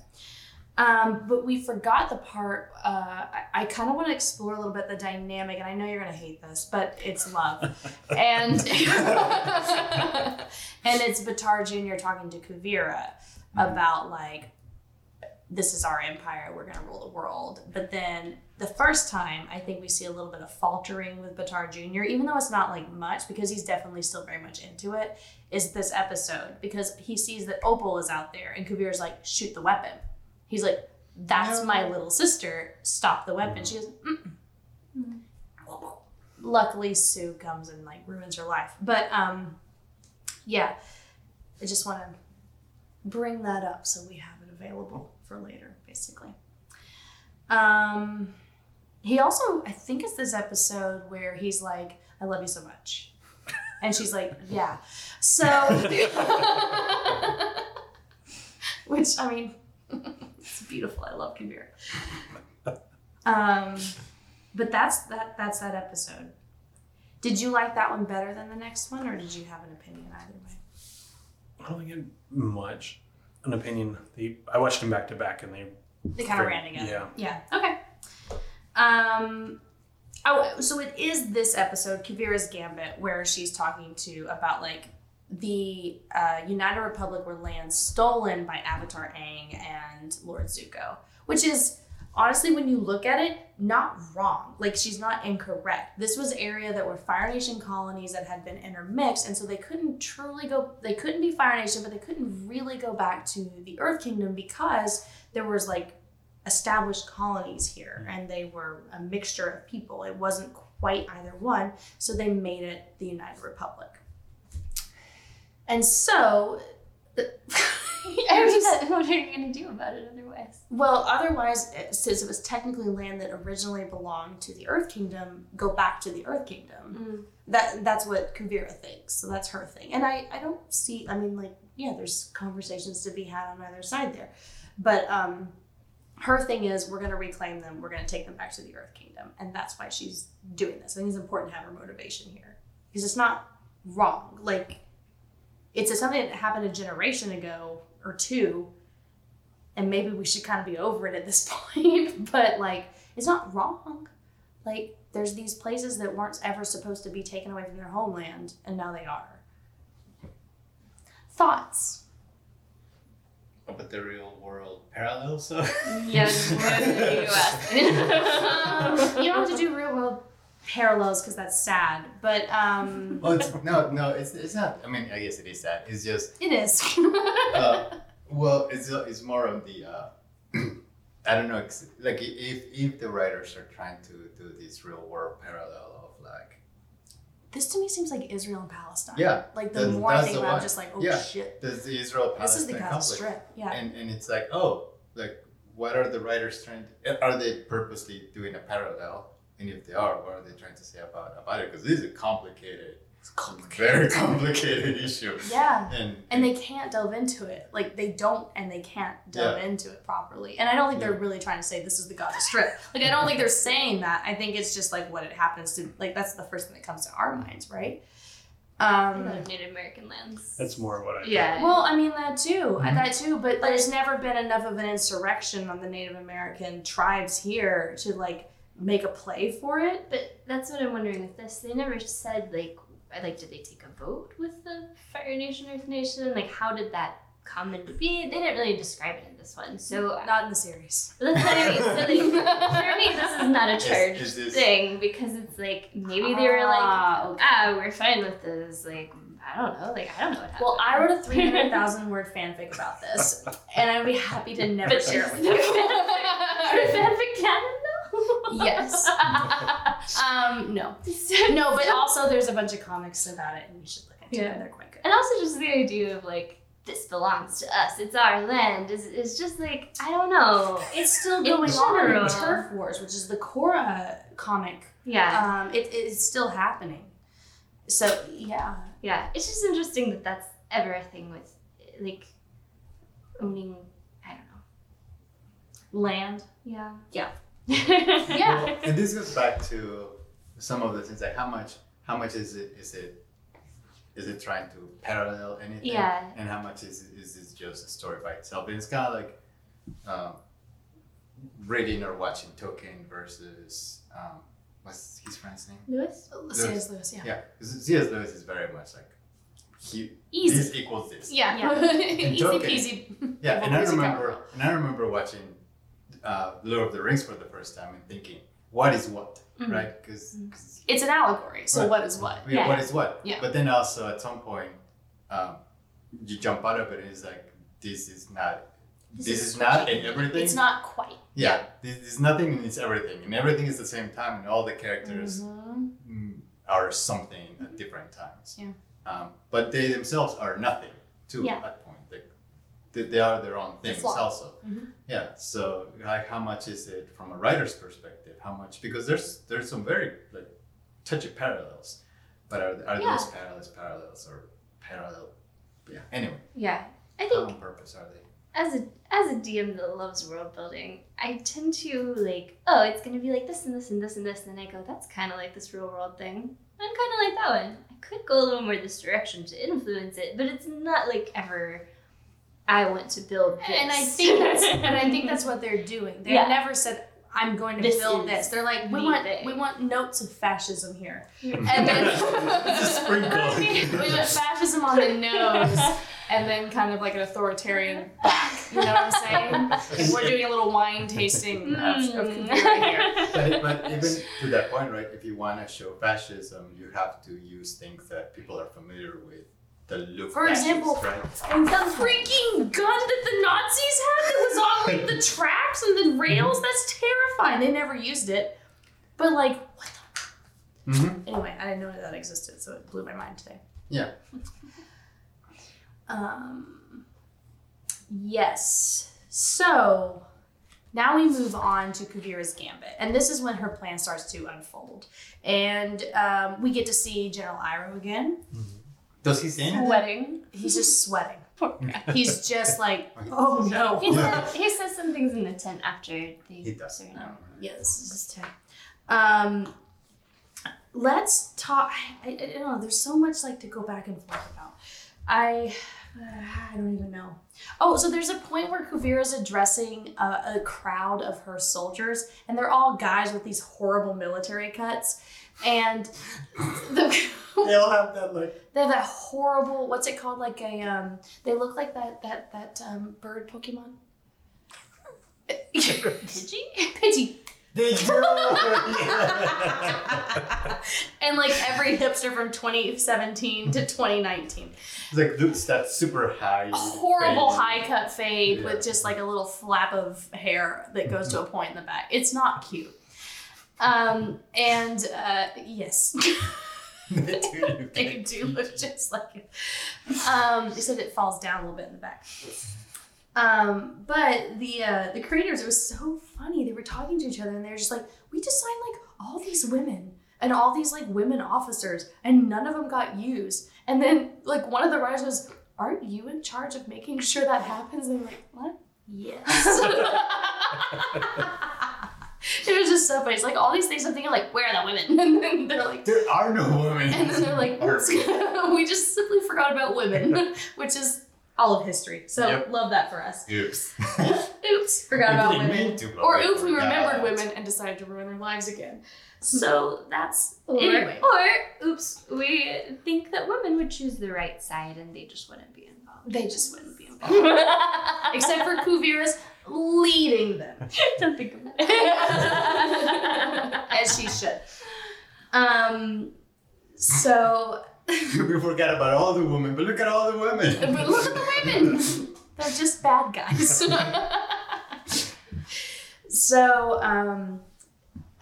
Um, but we forgot the part. Uh, I, I kind of want to explore a little bit the dynamic, and I know you're gonna hate this, but it's love, *laughs* and *laughs* and it's Baatar Jr. talking to Kuvira about like this is our empire, we're gonna rule the world. But then the first time, I think we see a little bit of faltering with Baatar Jr., even though it's not like much because he's definitely still very much into it is this episode because he sees that Opal is out there and Kuvira's like, shoot the weapon. He's like, that's No. my little sister. Stop the weapon. She goes, Mm-mm. Luckily, Su comes and like ruins her life. But um, yeah, I just want to bring that up so we have it available for later, basically. Um, he also, I think, it's this episode where he's like, "I love you so much," and she's like, "Yeah." So, *laughs* *laughs* which I mean, *laughs* it's beautiful. I love Kuvira. Um, but that's that. That's that episode. Did you like that one better than the next one, or did you have an opinion either way? I don't think it much an opinion. They, I watched them back to back, and they They kind of ran together. yeah. Yeah. Okay. Um. Oh, so it is this episode, Kuvira's Gambit, where she's talking to about like the uh, United Republic were lands stolen by Avatar Aang and Lord Zuko, which is honestly, when you look at it, not wrong. Like she's not incorrect. This was area that were Fire Nation colonies that had been intermixed, and so they couldn't truly go. They couldn't be Fire Nation, but they couldn't really go back to the Earth Kingdom because there was like established colonies here and they were a mixture of people. It wasn't quite either one, so they made it the United Republic. And so I mean, *laughs* what are you gonna do about it otherwise? Well, otherwise, uh, since it was technically land that originally belonged to the Earth Kingdom, go back to the Earth Kingdom. That that's what Kuvira thinks. So that's her thing. And I I don't see. I mean, like yeah, there's conversations to be had on either side there, but um, her thing is we're gonna reclaim them. We're gonna take them back to the Earth Kingdom, and that's why she's doing this. I think it's important to have her motivation here because it's not wrong. Like it's a, something that happened a generation ago or two and maybe we should kind of be over it at this *laughs* point but like it's not wrong like there's these places that weren't ever supposed to be taken away from their homeland and now they are thoughts But the real world parallels. So Yes, we're the US. um, *laughs* *laughs* you don't have to do real world parallels because that's sad but um well, it's, no, no, it's, it's not. I mean, I guess it is sad. It's just it is *laughs* uh, well, it's it's more of the uh, *clears throat* I don't know, like if if the writers are trying to do this real world parallel of like this to me seems like israel and palestine Yeah, like the more i think about I'm just like oh Yeah. shit there's the Israel this is the Palestine Gaza strip yeah and and it's like oh, like what are the writers trying? To, are they purposely doing a parallel? And if they are, what are they trying to say about about it? Because this is a complicated, it's complicated very *laughs* complicated issue. yeah And and they can't delve into it. Like they don't, and they can't delve into it properly. And I don't think they're really trying to say this is the Gaza Strip. Like I don't think they're saying that. I think it's just like what it happens to. Like that's the first thing that comes to our minds, right? Um, Native American lands. That's more what I. Yeah. well, I mean that too, Mhm. that too. But there's never been enough of an insurrection on the Native American tribes here to like make a play for it. But that's what I'm wondering with this. They never said like, like, did they take a vote with the Fire Nation, Earth Nation? Like, how did that come into being? They didn't really describe it in this one. So Not in the series. that's what I mean. So like, *laughs* for me, this is not a Is- charged is this- thing because it's like maybe they were like, Ah, okay. ah, we're fine with this. Like, I don't know. Like, I don't know what happened. Well, I wrote a *laughs* 300,000 word fanfic about this, and I'd be happy to never But share it with you. fanfic- fanfic canon though. Yes. *laughs* Um, no. *laughs* No, but also there's a bunch of comics about it, and you should look into Yeah. them. They're quite good. And also just the idea of like this belongs to us. It's our land. Is is just like I don't know. It's still going on in. Turf Wars, which is the Korra comic. Yeah, Um, it, it's still happening. So, yeah. yeah. It's just interesting that that's ever a thing with like owning. I don't know. Land. Yeah. Yeah. Yeah. Well, *laughs* and this goes back to some of the things like how much how much is it is it is it trying to parallel anything Yeah. and how much is it, is it just a story by itself and it's kind of like um, reading or watching Tolkien versus um, what's his friend's name Lewis. C.S. Lewis, yeah. yeah because C.S. Lewis is very much like he Easy. this equals this Yeah. Yeah. *laughs* Easy Tolkien. peasy. yeah and I remember and I remember watching uh, Lord of the Rings for the first time and thinking what is what Mhm. right because It's an allegory, so Right. what is what? yeah, Yeah. what is what. Yeah. But then also at some point, um, you jump out of it and it's like, this is not, this, This is, is not in everything. It's not quite. Yeah, this is nothing and it's everything. And everything is the same time and all the characters Mhm. mm, are something at different times. Yeah. Um, but they themselves are nothing too Yeah. at that point. Like, they, they are their own things also. Mhm. Yeah. So like how much is it from a writer's perspective? How much because there's there's some very like touchy parallels. But are, are Yeah. those parallels parallels or parallel yeah. Anyway, Yeah. I think on purpose are they? as a as a DM that loves world building, I tend to like, oh, it's gonna be like this and this and this and this, and then I go, that's kind of like this real world thing. I'm kind of like that one. I could go a little more this direction to influence it, but it's not like ever. I want to build this. And I think that's *laughs* and I think that's what they're doing. They Yeah. never said I'm going to This build this. They're like we want thing." we want notes of fascism here. and And then *laughs* sprinkle. *laughs* we want fascism on the nose and then kind of like an authoritarian back. You know what I'm saying? Like we're doing a little wine tasting of, of Mm. Here. but, but even to that point, right? If you want to show fascism, you have to use things that people are familiar with. The look. For example, right? The freaking gun that the Nazis had that was on like the *laughs* tracks and the rails, that's terrifying. They never used it. But like what the Mhm. Anyway, I didn't know that existed, so it blew my mind today. Yeah. *laughs* Um Yes. So now we move on to Kuvira's gambit, and this is when her plan starts to unfold. And um, we get to see General Iroh again. Does he say anything? Wedding. He's just sweating. Poor guy. *laughs* He's just like, oh no. He says, he says some things in the tent after they He does. surrender. Yeah, this is just terrible. Um, let's talk. I, I, I don't know. There's so much like to go back and forth about. I I don't even know. Oh, so there's a point where Kuvira's addressing a, a crowd of her soldiers, and they're all guys with these horrible military cuts, and the, They all have that like. *laughs* they have that horrible. What's it called? Like a um. They look like that that that um bird Pokemon. Pidgey? Pidgey. They *laughs* *laughs* and like every hipster from 2017 to 2019. It's like looks that super high. Horrible fade. high cut fade Yeah. with just like a little flap of hair that goes to a point in the back. It's not cute. Um, and uh, yes, *laughs* They do look they do look just like it. Um, except it falls down a little bit in the back. Um, but the uh, the creators, it was so funny. They were talking to each other and they're just like, we just signed like all these women and all these like women officers, and none of them got used. And then like one of the writers was, aren't you in charge of making sure that happens? And they're like, what? Yes. *laughs* *laughs* *laughs* it was just so funny. It's like all these things I'm thinking like, where are the women? *laughs* And then they're like, There are no women. and then they're like, *laughs* "Oops." we just simply forgot about women, which is all of history. So Yep. love that for us. Oops. Oops, forgot about women. mean to, Or we oops, we remembered women and decided to ruin their lives again. So that's Or, anyway. or, oops, we think that women would choose the right side and they just wouldn't be involved. They just wouldn't be involved. Except for Kuvira's leading them. *laughs* Don't think of it. *laughs* As she should. Um so *laughs* we forgot about all the women, but look at all the women. But look at the women. They're just bad guys. so, um,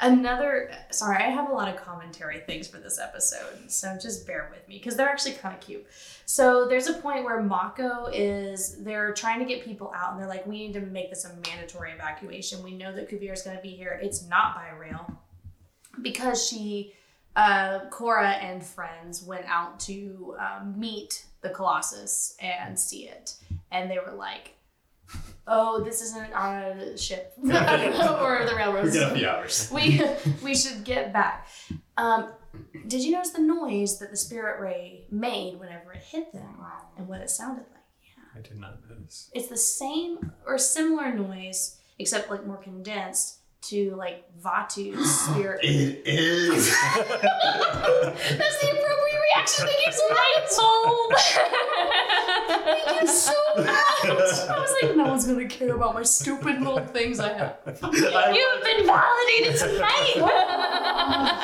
another. Sorry, I have a lot of commentary things for this episode, so just bear with me because they're actually kind of cute. So, there's a point where Mako is. They're trying to get people out, and they're like, "We need to make this a mandatory evacuation. We know that Kuvira is going to be here. It's not by rail because she." uh, Korra and friends went out to um, meet the Colossus and see it, and they were like, "Oh, this isn't on a ship *laughs* *laughs* or the We railroads. got a few hours. we we should get back." Um, did you notice the noise that the spirit ray made whenever it hit them, and what it sounded like? I did not notice. It's the same or similar noise, except like more condensed to like Vaatu's spirit. *gasps* It is. *laughs* That's the appropriate reaction. Thank you so much. Thank you so much. I was like, no one's gonna care about my stupid little things I have. You've been validated tonight. Hey,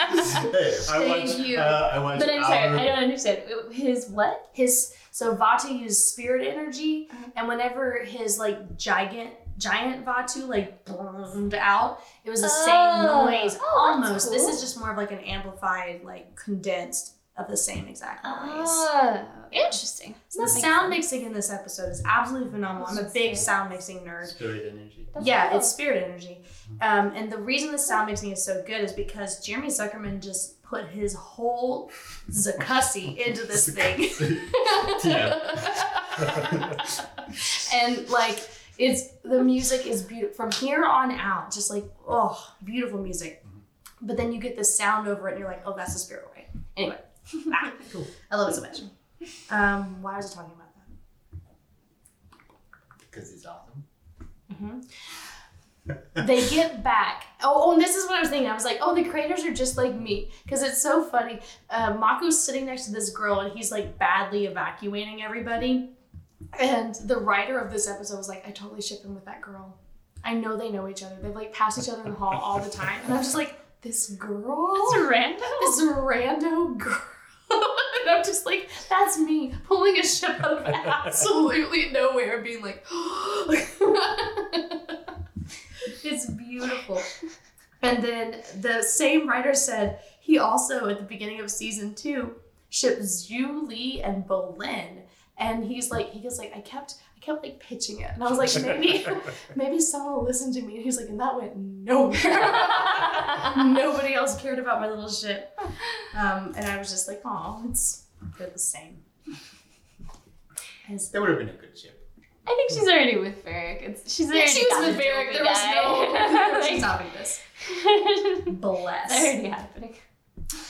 I Thank watched, you. Uh, I watched but I'm sorry, I don't understand. His what? His so Vaatu used spirit energy, and whenever his like giant giant Vaatu like boomed out, it was the same Oh. noise Oh, almost. This is just more of like an amplified, like condensed of the same exact noise. Oh, interesting. the sound mixing in this episode is absolutely phenomenal. I'm a big sound mixing nerd. Spirit energy. That's yeah, cool. it's spirit energy. Mm-hmm. Um, and the reason the sound mixing is so good is because Jeremy Zuckerman just put his whole Zakussy into this thing. *laughs* *laughs* *laughs* and like it's the music is beautiful from here on out, just like oh, beautiful music. Mm-hmm. But then you get the sound over it, and you're like, oh, that's the spirit ray. Anyway, ah, cool. I love it so much. Um, why was I talking about that? Because it's awesome. they get back. Oh, oh, and this is what I was thinking. I was like, oh, the creators are just like me. Because it's so funny. Uh, Mako's sitting next to this girl and he's like badly evacuating everybody. And the writer of this episode was like, I totally ship him with that girl. I know they know each other. They've like passed each other in the hall all the time. And I'm just like, this girl? It's random. this rando girl. I'm just like, that's me pulling a ship out of absolutely nowhere being like, *gasps* it's beautiful. And then the same writer said he also, at the beginning of season two, shipped Zhu Li and Bolin. And he's like, he goes like, I kept, I kept like pitching it, and I was *laughs* like, maybe, maybe someone will listen to me. And he was like, and that went nowhere. *laughs* Nobody else cared about my little ship. Um, and I was just like, oh, it's they're the same. As That would have been a good ship. I think she's already with Varrick. It's, she's already yeah, she was with the Varrick. There was no guy. *laughs* she's stopping this. it's Bless. already happening.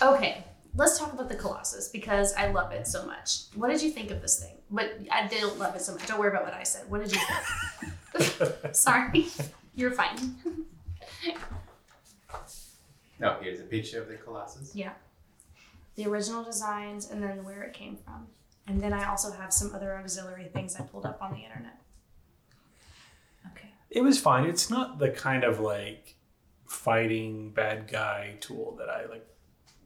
Okay, let's talk about the Colossus because I love it so much. What did you think of this thing? But I didn't love it so much. Don't worry about what I said. What did you think? *laughs* Sorry, you're fine. No, here's a picture of the Colossus. Yeah, the original designs and then where it came from. And then I also have some other auxiliary things I pulled up on the internet. Okay. It was fine. It's not the kind of like fighting bad guy tool that I like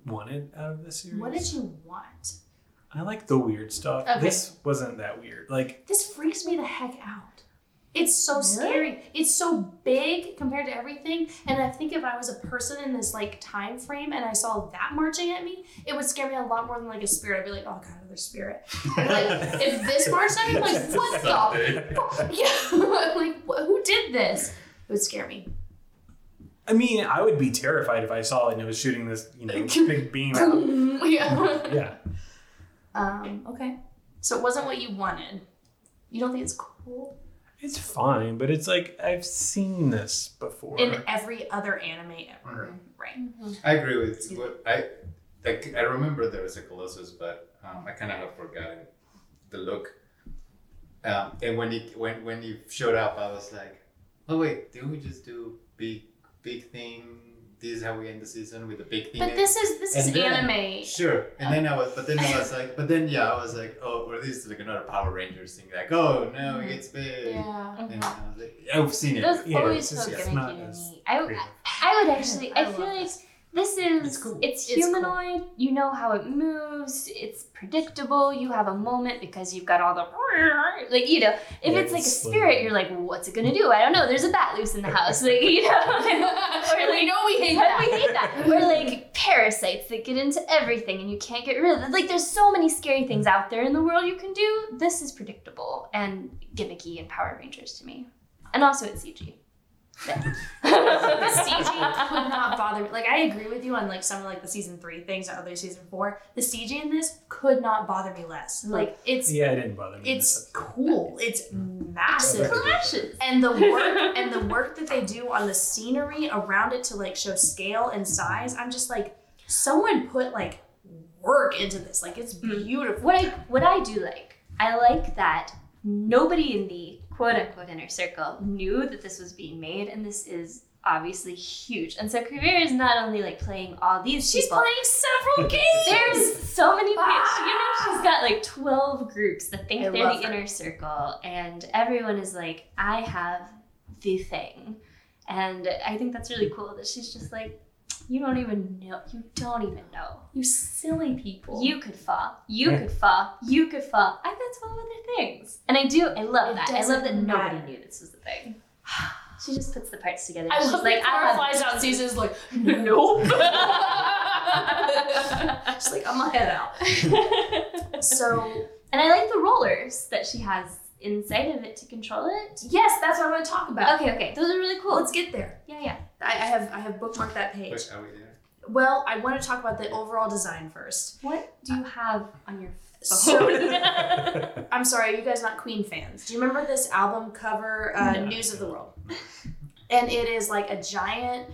wanted out of this series. What did you want? I like the weird stuff. Okay. This wasn't that weird. Like This freaks me the heck out. It's so Really? scary. It's so big compared to everything. And I think if I was a person in this like time frame and I saw that marching at me, it would scare me a lot more than like a spirit. I'd be like, oh god, another spirit. Like if this marched at me, I'm like, what *laughs* the fuck? *laughs* Yeah. *laughs* like wh- who did this? It would scare me. I mean, I would be terrified if I saw it and it was shooting this, you know, *laughs* big beam out. yeah. Yeah. Um, okay. So it wasn't what you wanted. You don't think it's cool? It's fine, but it's like I've seen this before. In every other anime ever. Mhm. Right. I agree with what I like. I remember there was a Colossus, but um, I kind of have forgotten the look. Um, and when he when when he showed up, I was like, "Oh wait, didn't we just do big big thing? This is how we end the season with a big thing." But this is this is then- anime. Sure, and then I was, but then I was *laughs* like, but then yeah, I was like, oh, or this is like another Power Rangers thing, like, oh no, it mm-hmm. gets big. Yeah. And I was like, I've seen it. Those Yeah, always it's feel just gimmicky not as me. I. I would actually, I, I feel love like this. This is, It's cool. it's It's cool. humanoid. You know how it moves. It's predictable. You have a moment because you've got all the, like, you know, if Yeah, it's like a spirit, you're like, what's it gonna do? I don't know. There's a bat loose in the house. Like, you know. or *laughs* like, we know we hate *laughs* that. we hate that? Or like parasites that get into everything and you can't get rid of them. Like there's so many scary things out there in the world you can do. This is predictable and gimmicky and Power Rangers to me. And also it's CG. The CG could *laughs* not bother me. Like I agree with you on like some of like the season three things or other season four. The CG in this could not bother me less. Like it's yeah, it didn't bother me. it's this episode. cool. It's mm. massive. Flashes. And the work *laughs* and the work that they do on the scenery around it to like show scale and size, I'm just like, someone put like work into this. Like it's mm. beautiful. What I what I do like, I like that nobody in the quote unquote inner circle knew that this was being made, and this is obviously huge. And so Kuvira is not only like playing all these She's people. playing several *laughs* games. There's so many people. Ah! You know, she's got like 12 groups that think I they're love the her. inner circle, and everyone is like, I have the thing. And I think that's really cool that she's just like, you don't even know. You don't even know. you silly people. You could fall. You Yeah. could fall. You could fall. I've got 12 other things. And I do. I love It that. I love that doesn't nobody matter. knew this was the thing. *sighs* She just puts the parts together. I She's love like, like I Korra have flies *laughs* out. Caesar's like, nope. She's like, *laughs* I'm gonna head out. *laughs* So and I like the rollers that she has inside of it to control it. yes, that's what I want to talk about. Okay, okay. Those are really cool. Let's get there. yeah, yeah. I, I have I have bookmarked that page. Wait, are we there? Well, I want to talk about the overall design first. What do you have on your So? *laughs* *laughs* I'm sorry, you guys not Queen fans. Do you remember this album cover, uh, No. News of the World? And it is like a giant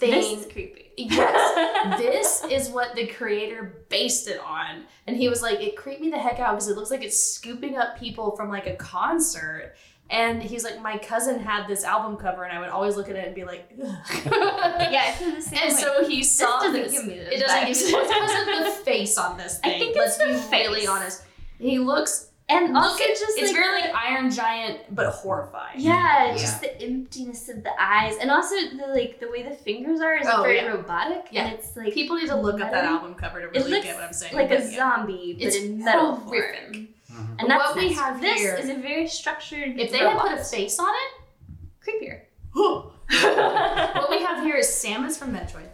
this is creepy. Yes, *laughs* this is what the creator based it on. And he was like, it creeped me the heck out because it looks like it's scooping up people from like a concert. And he's like, my cousin had this album cover, and I would always look at it and be like, Ugh. *laughs* *laughs* yeah, I feel the same And way. so he saw doesn't this. give me those it doesn't give me it's because of the face on this I thing. think Let's it's be really honest. He looks. And Look also at just It's like very like Iron Giant, but horrifying. Yeah, Yeah. just the emptiness of the eyes, and also the like the way the fingers are is like, Oh, very yeah. robotic. Yeah. and it's like People need to look up that album cover to It really looks get what I'm saying. like But a yeah. zombie, but It's in metal horrific. form. Mhm. And that's What we have this here- is a very structured. If they had put a face on it, creepier. *laughs* what we have here is Samus from Metroid,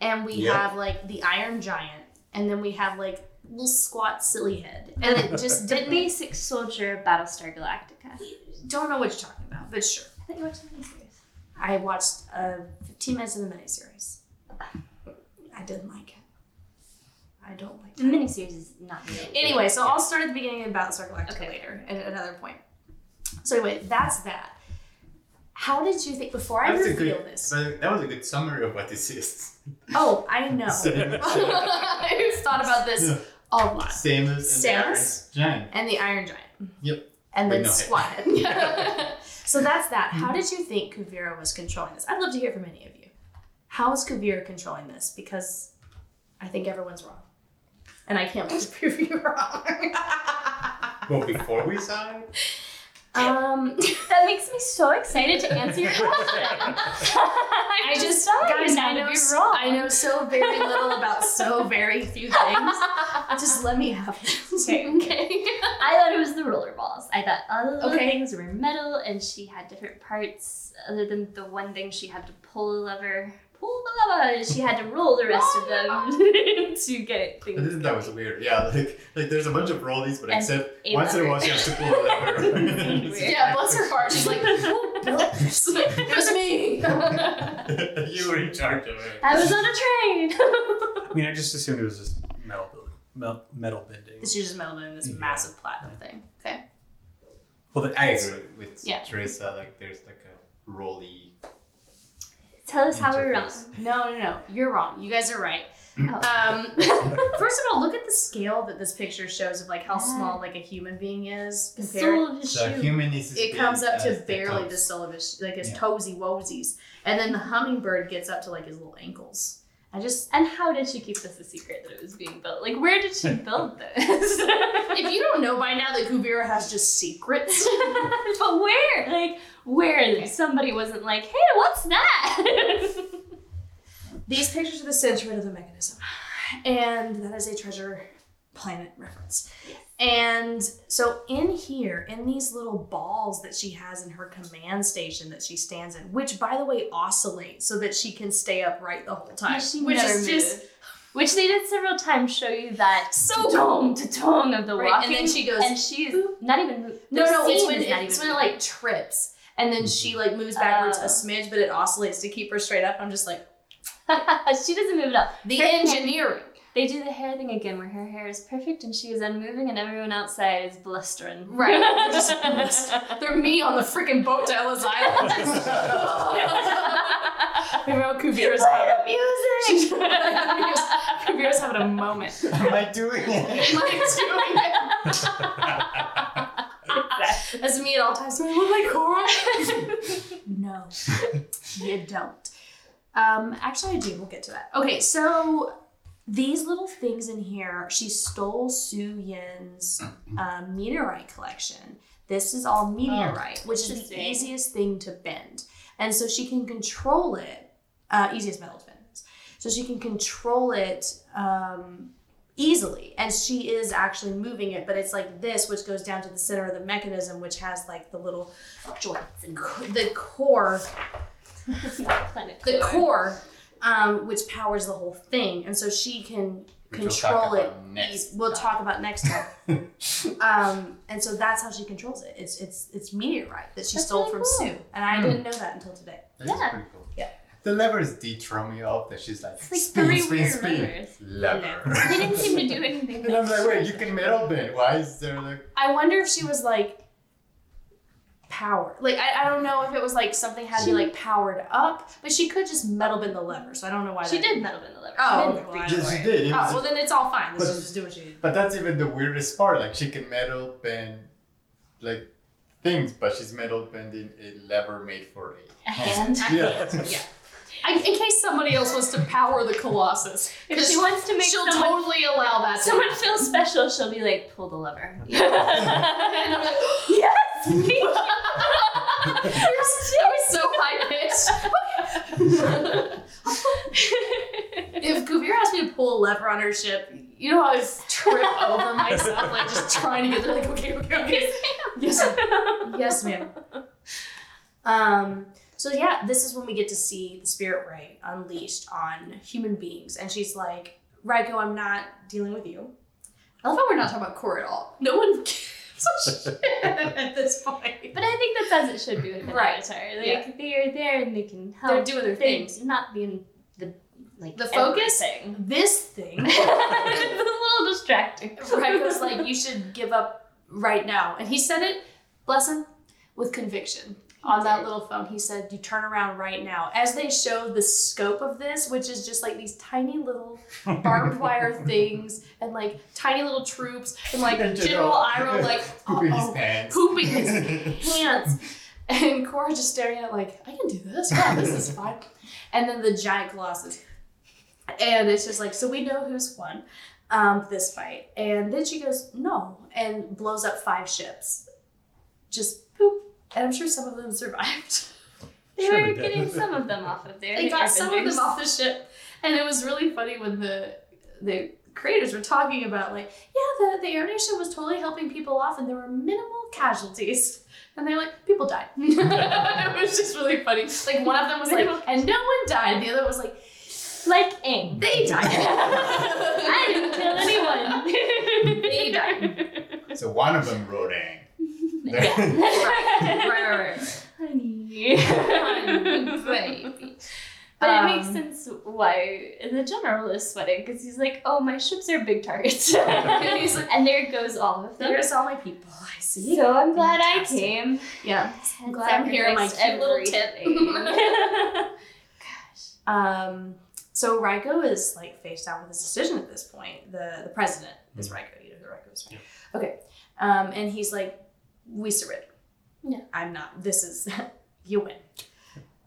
and we Yep. have like the Iron Giant, and then we have like little squat silly head, and it just The didn't. *laughs* basic soldier Battlestar Galactica. Don't know what you're talking about, but sure. I think you watched the miniseries. I watched uh, 15 minutes of the miniseries. I didn't like it. I don't like it. The miniseries is not good. Anyway, so I'll start at the beginning of Battlestar Galactica Okay. later at another point. So anyway, that's that. How did you think before I That a reveal good. this? But that was a good summary of what this is. Oh, I know. *laughs* Same. *laughs* I've thought about this Yeah. A lot. Samus and the Samus? Iron Giant. And the Iron Giant. Yep. And then no. *laughs* *laughs* So that's that. How hmm. did you think Kuvira was controlling this? I'd love to hear from any of you. How is Kuvira controlling this? Because I think everyone's wrong. And I can't wait to prove you wrong. Well, before we it, um, *laughs* That makes me so excited to answer your *laughs* question. *laughs* I just, guys, I know, be s- wrong. I know so very little about so very few things. Just let me have it. Okay. okay. I thought it was the roller balls. I thought all the Okay. things were metal and she had different parts other than the one thing she had to pull a lever. Pull the lever! She had to roll the rest of them *laughs* to get I think that was weird. Yeah, like like there's a bunch of rollies, but And except once in a while she has to pull a *laughs* lever. Yeah, bless her heart. She's like, "Oh, it was me. *laughs* you were in charge of it. I was on a train! I mean, I just assumed it was just metal building, mel- metal bending. It's just metal bending. this Yeah. massive platinum thing. Okay. Well, the, I agree with Yeah. Teresa. Like there's like a rolly. Tell us how we're wrong. No, no, no. You're wrong. You guys are right. Oh. Um, *laughs* first of all, look at the scale that this picture shows of like how small like a human being is The compared. sole of his So shoe. human is. It comes up to as the barely the sole of his like his Yeah. toesy woesies, and then the hummingbird gets up to like his little ankles. I just And how did she keep this a secret that it was being built? Like, where did she build *laughs* this? if you don't know by now that Kuvira has just secrets, *laughs* but where? Like, where? Somebody wasn't like, hey, what's that? these pictures are the centroid of the mechanism, and that is a treasure planet reference. And so in here, in these little balls that she has in her command station that she stands in, which by the way oscillate so that she can stay upright the whole time, she which is just moved. Which they did several times show you that So tong to of the Right, and then she goes, and she's not even. No, no, it's when, it's when it like trips and then she like moves backwards Oh. a uh. smidge, but it oscillates to keep her straight up. I'm just like *laughs* she doesn't move it up. the Her engineering. They do the hair thing again where her hair is perfect and she is unmoving and everyone outside is blustering. Right. They're *laughs* just- They're me on the freaking boat to Ellis Island. *laughs* *laughs* Remember Kuvira's having, music! Kuvira's having a moment. Am I doing it? Am I doing it? That's me at all times. Do I look like Korra? no, you don't. Um, actually, I do. We'll get to that. Okay, so these little things in here, she stole Suyin's um, meteorite collection. This is all meteorite, which is the easiest thing to bend, and so she can control it. Uh, easiest metal to bend. So she can control it um, easily and she is actually moving it but it's like this which goes down to the center of the mechanism which has like the little joints and the core *laughs* the core. Core um, which powers the whole thing and so she can Which we'll control talk it about next we'll time. talk about next time *laughs* um, and so that's how she controls it it's it's it's meteorite that she That's stole really from cool. Su and i Hmm. didn't know that until today That is Yeah. pretty cool. Yeah. The levers did throw me off that she's like, It's like spin, three spin, spin. levers. Lever. They didn't seem to do *laughs* anything. and I'm like, wait, you can metal bend. Why is there like. I wonder if she was like power. Like I, I don't know if it was like something had to be like powered up, but she could just metal bend the lever. So I don't know why She that- did metal in the lever. Oh, She okay. Well, I reach don't Yes, she did. It Oh well, then it's all fine. But- just do what she did. But that's even the weirdest part. Like, she can metal bend, like, things, but she's metal bending a lever made for a A hand. Yeah. *laughs* yeah. I, in case somebody else wants to power the Colossus, If she wants to make she'll someone, totally allow that. to someone happen. feel special, she'll be like, pull the lever. and I'm like, yes! That was so high pitched. if Kuvira asked me to pull a lever on her ship, you know how I trip over myself, like just trying to get there, like, okay, okay, okay. Yes, ma'am. Yes, ma'am. Um, so yeah, this is when we get to see the spirit ray unleashed on human beings, and she's like Raiko, I'm not dealing with you. I love how we're not talking about Korra at all. No one gives a shit at this point. But I think that's as it should be with an Right. avatar. Like Yeah. they are there and they can help. They're doing their They're things. not being the like The focus? everything. This thing, *laughs* it's a little distracting. Raiko's like, you should give up right now. And he said it, bless him, with conviction. On that little phone, he said, "You turn around right now." As they show the scope of this, which is just like these tiny little barbed *laughs* wire things and like tiny little troops and like General Iroh *laughs* like Pooping his pants. pooping his *laughs* pants. And Korra just staring at it like, I can do this. Yeah, this is fine. And then the giant colossus. And it's just like, so we know who's won um, this fight. And then she goes, no, and blows up five ships. Just poop. And I'm sure some of them survived. *laughs* They Sure were they getting some of them off of there. They the got some of them off the ship. And it was really funny when the the creators were talking about like, yeah, the, the Air Nation was totally helping people off and there were minimal casualties. And they're like, people died. *laughs* *laughs* it was just really funny. Like one of them was like, and no one died. The other was like, Like Aang. they died. I didn't kill anyone. They died. So one of them wrote Aang. Yeah. right, *laughs* right, right. Honey. Honey, baby. But Um, it makes sense why the general is sweating because he's like, "Oh, my ships are big targets," *laughs* And he's like, and there goes all of them. There's all my people. I see. So I'm glad Fantastic. I came. Yeah. I'm glad I'm here in my Sacrificed cute little tip. *laughs* Gosh. Um, so Raiko is like face down with his decision at this point. The the president is Raiko. You know who Raiko is, right? Okay. Um, and he's like, we surrender. Yeah. I'm not. This is *laughs* you win.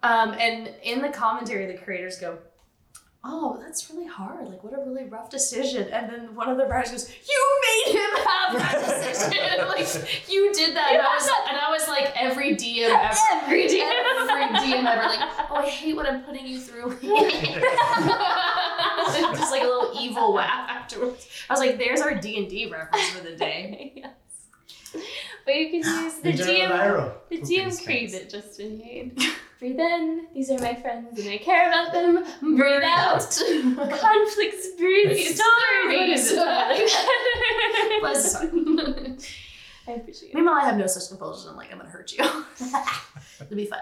Um, and in the commentary, the creators go, "Oh, that's really hard. Like, what a really rough decision." And then one of the writers goes, "You made him have that *laughs* decision. *laughs* like, you did that." And I was, and I was like, every DM ever, Every DM. every DM ever, like, "Oh, I hate what I'm putting you through." Just like a little evil laugh afterwards. I was like, "There's our D and D reference for the day." yes. But you can use *gasps* the General DM. Iroh. The Pooping DM his creed that Justin made. Breathe in. These are my friends, and I care about them. Breathe out. *laughs* Conflicts breathe. Stories. Stories. What is Bless it? *laughs* I appreciate it. Meanwhile, I have no such compulsion. I'm like, I'm gonna hurt you. *laughs* It'll be fun.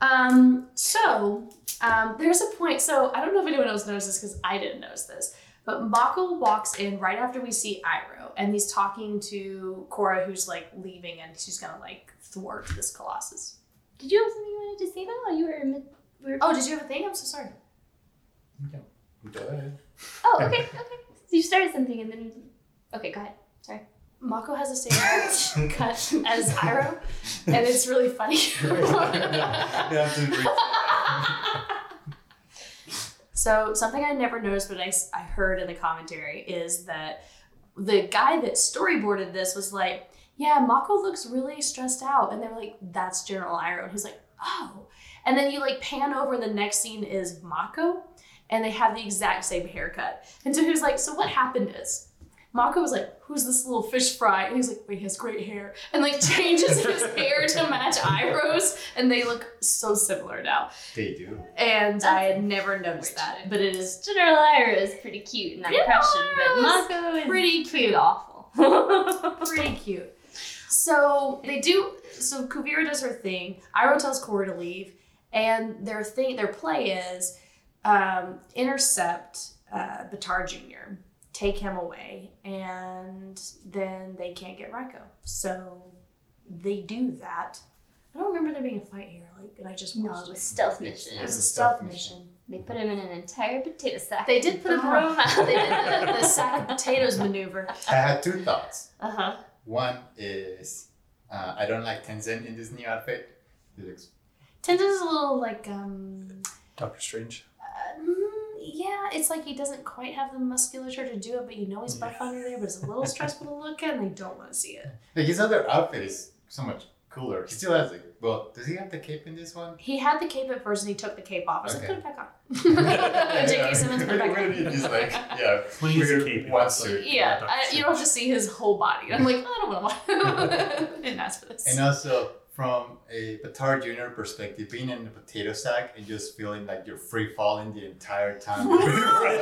Um, so um, there's a point. So I don't know if anyone else knows this because I didn't notice this, but Mako walks in right after we see Iroh, and he's talking to Korra, who's like leaving, and she's gonna like thwart this Colossus. Did you have something you wanted to say though? You were mid. Were... Oh, did you have a thing? I'm so sorry. Go ahead. Oh, okay, okay. So you started something and then. Okay, go ahead. Sorry. Mako has the same *laughs* cut as Iroh, and it's really funny. *laughs* *laughs* Yeah, to read that. So something I never noticed, but I, I heard in the commentary is that the guy that storyboarded this was like, "Yeah, Mako looks really stressed out," and they were like, "That's General Iroh," he's like, "Oh," and then you like pan over, and the next scene is Mako, and they have the exact same haircut, and so he was like, "So what happened is." Mako was like, "Who's this little fish fry?" And he's like, "Wait, he has great hair," and like *laughs* changes his hair to match eyebrows, and they look so similar now. They do. And I had never noticed that, but it is General Iroh is pretty cute in that General impression, but Iroh is Mako is pretty pretty cute. awful. *laughs* pretty cute. So they do. So Kuvira does her thing. Iroh tells Korra to leave, and their thing, their play is um, intercept uh, Baatar Junior, take him away, and then they can't get Raiko. So they do that. I don't remember there being a fight here. Like, and I just No, it was it. stealth mission. It was a It's a stealth stealth mission. They put him in an entire potato sack. They did put him Throw him out. They did the, the sack of potatoes maneuver. I had two thoughts. Uh huh. One is uh, I don't like Tenzin in this new outfit. He looks Tenzin's a little like um Doctor Strange. Yeah, it's like he doesn't quite have the musculature to do it, but you know he's buff under there, but it's a little stressful to look at, and they don't want to see it. like his other outfit is so much cooler. He still has like well, does he have the cape in this one? He had the cape at first, and he took the cape off. I was Okay. like, put it back on. *laughs* *laughs* J.K. Simmons, put it back *laughs* he on. just like yeah, When he's cape, one it's suit. Yeah, I, you don't have to see his whole body. I'm like, I don't want to. I didn't ask for this. And also from a Baatar Junior perspective, being in a potato sack and just feeling like you're free falling the entire time. *laughs* I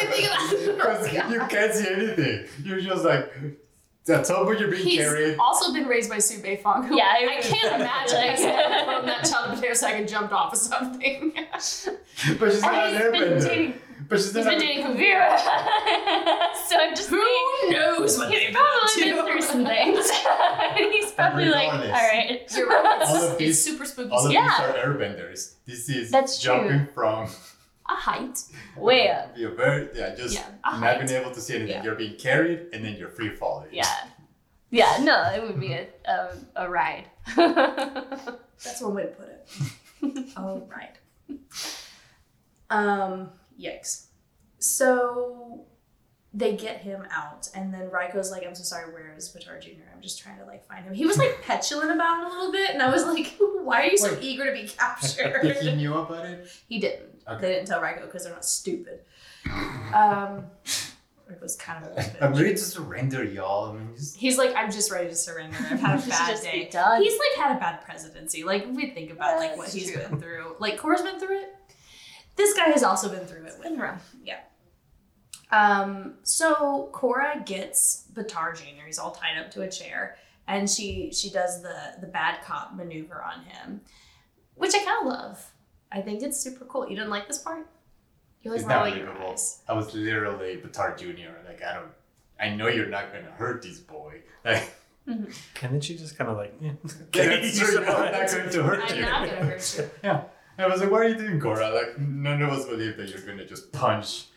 didn't even anything in the. Because *laughs* you can't see anything. You're just like, at some point you're being He's carried. also been raised by Su Beifong. Who Yeah, I I, can't imagine like- has never thrown that child potato sack and jumped off of something. *laughs* But she's not an And he's been airbender. dating, But she's He's not been dating Kuvira. Probably like, all regardless. right. You're *laughs* right. All It's, of it's these- super spooky. All of. Yeah. these are airbenders. This is That's true. jumping from a height. *laughs* Way up. you're very yeah, just Yeah, not height. being able to see anything. Yeah. You're being carried and then you're free falling. Yeah. Yeah, no, it would be a, *laughs* a, a ride. That's one way to put it. All right. Um, yikes. So they get him out, and then Raiko's like, I'm so sorry, where is Baatar Jr.? I'm just trying to like find him. He was like petulant about it a little bit, and I was like, *laughs* why are you so Wait. eager to be Did he captured? knew about it? he didn't. Okay. They didn't tell Raiko because they're not stupid. Um, Raiko's kind of a I'm ready to surrender, y'all. I mean, just He's like, I'm just ready to surrender. I've had a *laughs* bad just day. done. He's like had a bad presidency. Like if we think about like what That's he's true. been through. Like Korra's been through it. This guy has also been through it with been her. rough. Yeah. Um. So Korra gets Baatar Jr. He's all tied up to a chair, and she she does the the bad cop maneuver on him, which I kind of love. I think it's super cool. You didn't like this part? You always it's not believable. I was literally Baatar Jr. Like I don't I know you're not gonna hurt this boy. Like And then she just kind of like, that's true, I'm not going to hurt I'm you. not gonna hurt you. *laughs* Yeah. I was like, what are you doing, Korra? Like none of us believe that you're gonna just punch this guy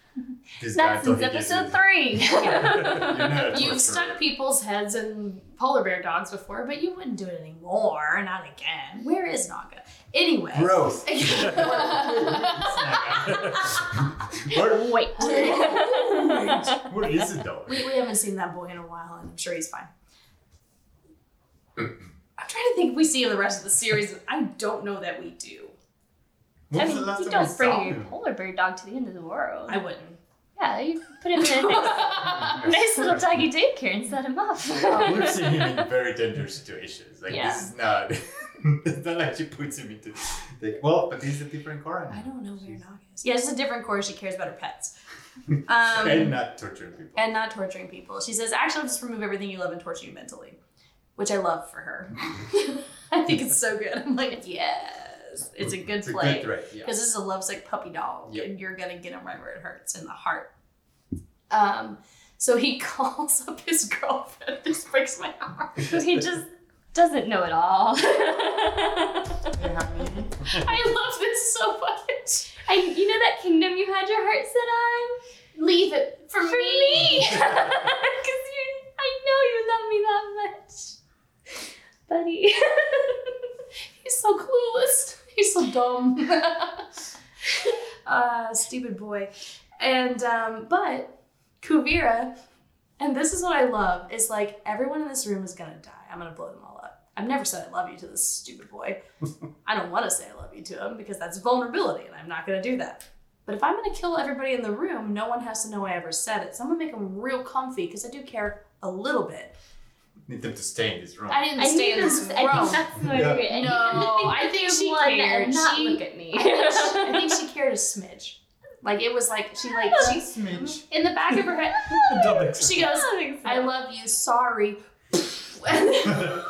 That's until since episode his- three. You're not a You've stuck people's heads in polar bear dogs before, but you wouldn't do it anymore. Not again. Where is Naga? Anyway. Gross. *laughs* where, Wait. where is it though? we, we haven't seen that boy in a while, and I'm sure he's fine. *clears throat* I'm trying to think if we see him the rest of the series. I don't know that we do. When I mean, the last you don't bring saw your polar bear dog to the end of the world. I wouldn't. Yeah, you put him in a nice, *laughs* nice little doggy daycare and set him up. *laughs* We've seen him in *laughs* very dangerous situations. Like Yeah. this is not. it's not like she puts him into. Like, well, but he's a different Korra. I don't know where Naga is. Yeah, it's a different Korra. She cares about her pets. and Um, not torturing people. and not torturing people. She says, actually, I'll just remove everything you love and torture you mentally, which I love for her. I think it's so good. I'm like, yes, it's a good it's play. a good threat. Yeah. because this is a lovesick puppy dog, Yep. and you're gonna get him right where it hurts in the heart. Um, so he *laughs* calls up his girlfriend. This breaks my heart. he just doesn't know it all. Hey, honey. I love this so much. I, you know that kingdom you had your heart set on? Leave it for, For me! Because *laughs* *laughs* you, I know you love me that much. Buddy. He's so clueless. He's so dumb. *laughs* uh, stupid boy. And um, but Kuvira, and this is what I love, is like everyone in this room is gonna die. I'm gonna blow them all up. I've never said I love you to this stupid boy. *laughs* I don't want to say I love you to him because that's vulnerability, and I'm not gonna do that. But if I'm gonna kill everybody in the room, no one has to know I ever said it. So I'm gonna make them real comfy because I do care a little bit. Need them to stay in this room. I didn't I stay in this room. I think that's more Yeah. weird. I No, them to think I think she cared. and not She- look at me. I think, she, *laughs* I think she cared a smidge. Like it was like she like she *laughs* Smidge. in the back of her head. *laughs* Don't think so. She goes, I think so. "I love you, sorry," and then,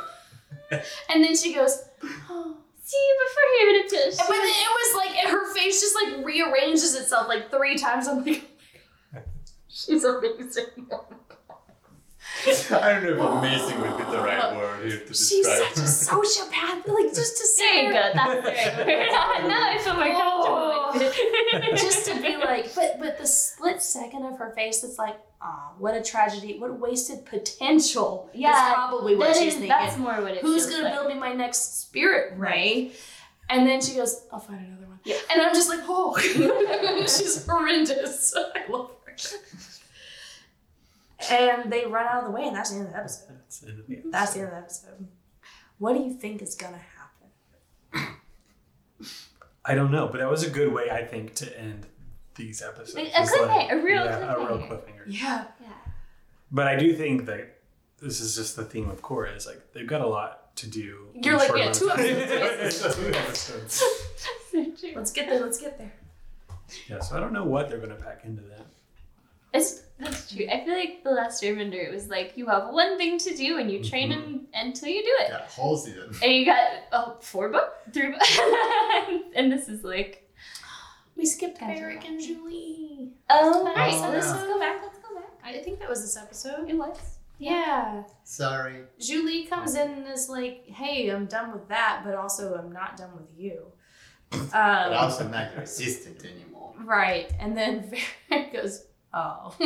and then she goes, "Oh." See, before he even touched And when it was like her face just like rearranges itself like three times. I'm like, oh my God. she's amazing. *laughs* I don't know if amazing would be the right word here to She's describe such a sociopath. Like just to There say you go. That's very now I feel more Oh. comfortable. just to be like, but but the split second of her face that's like, ah, what a tragedy, what wasted potential. Yeah, is probably what That she's is- thinking. that's more what it Who's feels gonna like. build me my next spirit ray? And then she goes, I'll find another one. Yeah. And I'm just like, oh, *laughs* she's horrendous. *laughs* I love her. And they run out of the way, and that's the end of the episode. That's the end of the That's the end of the episode. What do you think is gonna happen? I don't know, but that was a good way, I think, to end these episodes. A It's cliffhanger, a real yeah, a real cliffhanger. cliffhanger. Yeah. Yeah. But I do think that this is just the theme of Korra is like they've got a lot to do. You're like, short yeah, two of time. episodes. *laughs* Two episodes. So true. Let's get there. Let's get there. Yeah, so I don't know what they're going to pack into that. It's that's true. I feel like the last Airbender, it was like you have one thing to do and you train Mhm. in, until you do it. Yeah, whole season. And you got oh, four book, three book, *laughs* and this is like We skipped Varrick and Zhu Li. oh, Alright, so so let's let's go back. Let's go back. I think that was this episode. It was. Yeah. Sorry. Zhu Li comes in and is like, hey, I'm done with that, but also I'm not done with you. Um, But also not your assistant anymore. Right. And then *laughs* Varrick goes, oh. *laughs*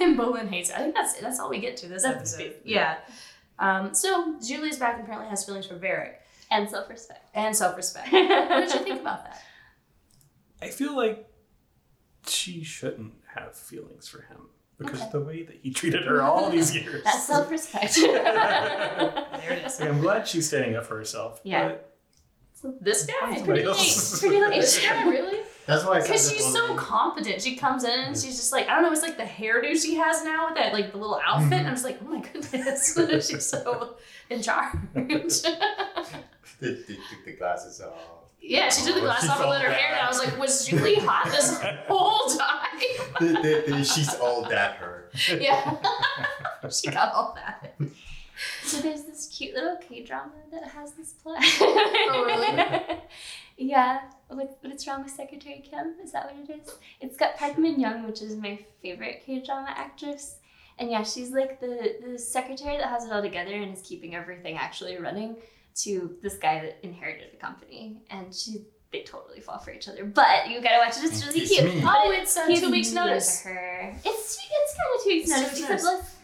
and Bolin hates it. I think that's that's all we get to this That's episode. basically Yeah. Um, so Zhu Li's back and apparently has feelings for Varrick And self respect. and self respect. *laughs* what did you think about that? I feel like she shouldn't have feelings for him because Okay. the way that he treated her all these *laughs* years. That's self respect. There it is. Like, I'm glad she's standing up for herself. Yeah. but This guy? Somebody Pretty else. late. Pretty late. This guy, really? That's why I said Because she's so bullying. competent. She comes in and she's just like, I don't know, it's like the hairdo she has now with that, like the little outfit. And I'm just like, oh my goodness, *laughs* she's so in charge. *laughs* They, they took the glasses off. yeah, she took the oh, glasses off and let her hair down. I was like, was Zhu Li hot this *laughs* whole time? They- they- they- she's all that her. yeah. she got all that. So there's this cute little K drama that has this plot. Oh, really? yeah. What, what's wrong with Secretary Kim? Is that what it is? It's got Park Min Young, which is my favorite K drama actress. And yeah, she's like the, the secretary that has it all together and is keeping everything actually running to this guy that inherited the company. And she they totally fall for each other. But you gotta watch it, it's really It's cute. me. Oh, it's he's two weeks notice. her. It's it's kind of two weeks It's notice, weeks except notice. less.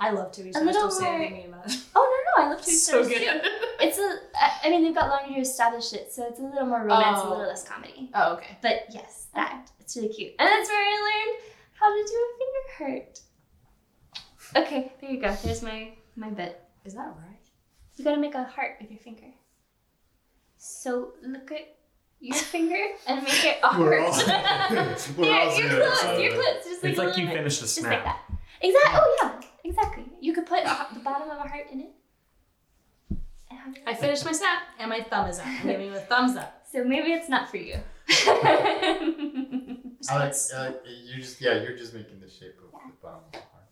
I love two weeks. A notice. little Don't say more- anything mean. Oh no no, I love two weeks So notice too. good. It's *laughs* a, I- I mean, they've got longer to establish it, so it's a little more romance, Oh. a little less comedy. Oh, okay. But yes, that it's really cute, and that's where I learned how to do a finger hurt. Okay, there you go. There's my my bit. Is that right? You gotta make a heart with your finger. So look at your *laughs* finger and make it a We're heart. all- *laughs* we're yeah, all you're good. close. You're close. Just like It's a like you bit. finished a Just like snap. that. Exactly. Oh yeah, exactly. You could put the bottom of a heart in it. And have it- I finished my snap and my thumb is up. I'm giving you a thumbs up. *laughs* So maybe it's not for you. Alex, *laughs* uh, you just yeah, you're just making the shape of the bottom of the heart.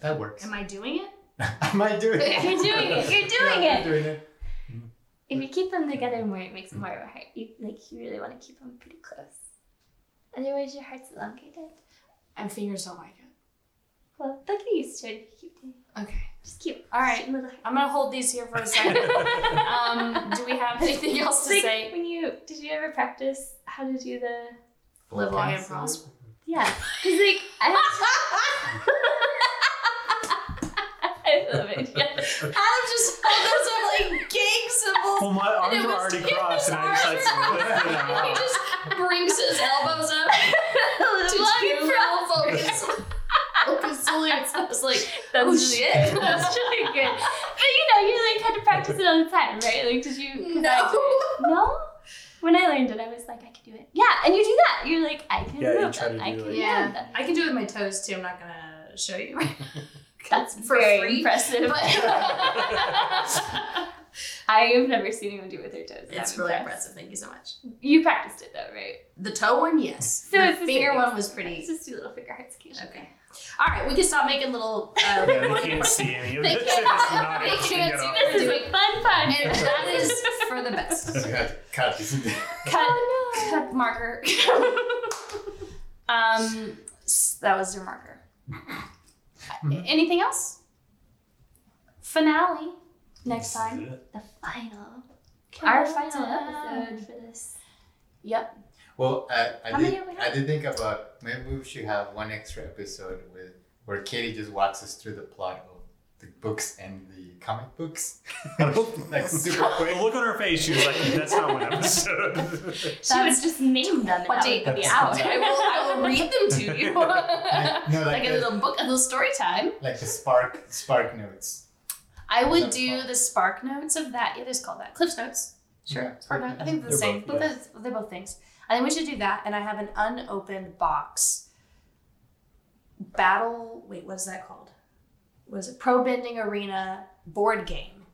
That works. Am I doing it? *laughs* Am I doing it? You're doing it. You're doing Yeah, it. You're doing it. If you keep them together more, it makes more of a heart. You like you really want to keep them pretty close. Otherwise, your heart's elongated. And fingers don't like it. Well, they'll get used to it if you keep doing. Okay. Just keep. All right. Little I'm gonna hold these here for a second. *laughs* um, do we have anything else to Like, say? when you did you ever practice how to do the Live long and prosper. yeah? Because like I. *laughs* I love it. Yeah. Adam just held those up like gang symbols. Well, my arms it were already crossed, and I just like arms lifted it he just brings his elbows up *laughs* to Long and two focus. Focus salutes. I was like, *laughs* oh, That's Oh, really shit. it. *laughs* That's really good. But you know, you like had to practice it all the time, right? Like, did you? I did. *laughs* No. When I learned it, I was like, I can do it. Yeah, and you do that. You're like, I can Yeah, you move try them. I do can it. Yeah. them. I can do it with my toes too. I'm not gonna show you. That's For very free, impressive. I have never seen anyone do it with their toes. it's I'm really impressed. impressive. Thank you so much. You practiced it though, right? The toe one, yes. So the it's finger one was pretty. It's just do little finger hearts occasionally. Okay. All right, we can stop making little. Uh, Yeah, they can't see any of They this. can't- *laughs* It's not they can't at see this. This is a fun fun. and that is for the best. *laughs* We cut. Cut, Oh, no. cut marker. *laughs* um, that was your marker. Anything else? Finale next time. The final. Our final episode for this. Yep. Well, I, I How did. I did think about maybe we should have one extra episode with where Katie just walks us through the plot of the books and the comic books, *laughs* like super quick. The look on her face, she was like, "That's not one episode." *laughs* She would That's just name them and What that date would be out. I will, I will read them to you. Like, *laughs* no, like, like a the, little book, a little story time. like the spark spark notes. I would do fine. the spark notes of that. It is called that. Cliff's notes. Sure. Yeah. Spark notes. I think they're the They're same. both, Both, is- they're both things. I think we should do that. And I have an unopened box. Battle. Wait, what is that called? Was it Pro Bending Arena board game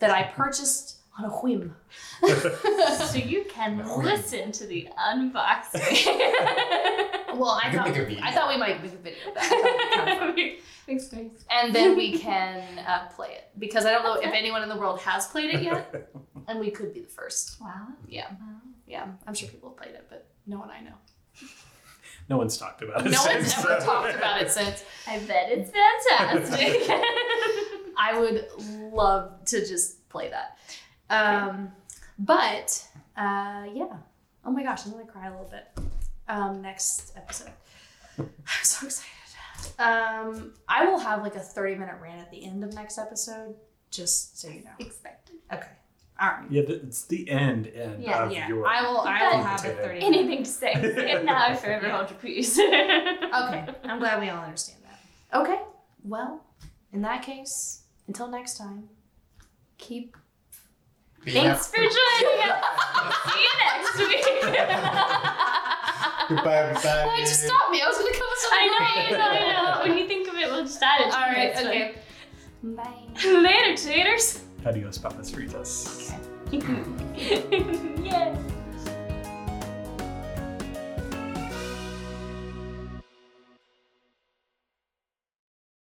that I purchased on a whim? *laughs* so you can listen to the unboxing. *laughs* Well, I, I thought make a video. I thought we might make a video of that. I thought *laughs* it'd be kind of fun. Makes sense. and then we can uh, play it because I don't know if anyone in the world has played it yet, and we could be the first. Wow. Yeah, Wow. Yeah. I'm sure people have played it, but no one I know. No one's talked about it. No one's ever so- talked about it since. *laughs* I bet it's fantastic. *laughs* *laughs* I would love to just play that. Um, but uh, yeah. Oh my gosh, I'm gonna cry a little bit. Um, next episode. *sighs* I'm so excited. Um, I will have like a 30 minute rant at the end of next episode, just so you know. Expected. Okay. All right. Yeah, th- it's the end end Yeah, of Yeah, your. I will. I will But- have a 30. *laughs* Anything to say. *laughs* And now I forever hold your peace. *laughs* Okay, I'm glad we all understand that. Okay, well, in that case, until next time, keep. Be Thanks for joining us. See you next week. Goodbye, everybody. Why'd you stop me? I was gonna come with something I know. I know, I know. When you think of it, we'll just add it. to All the right. next Okay. one. Bye. Later, taters. Adios, Papas Fritas. *laughs*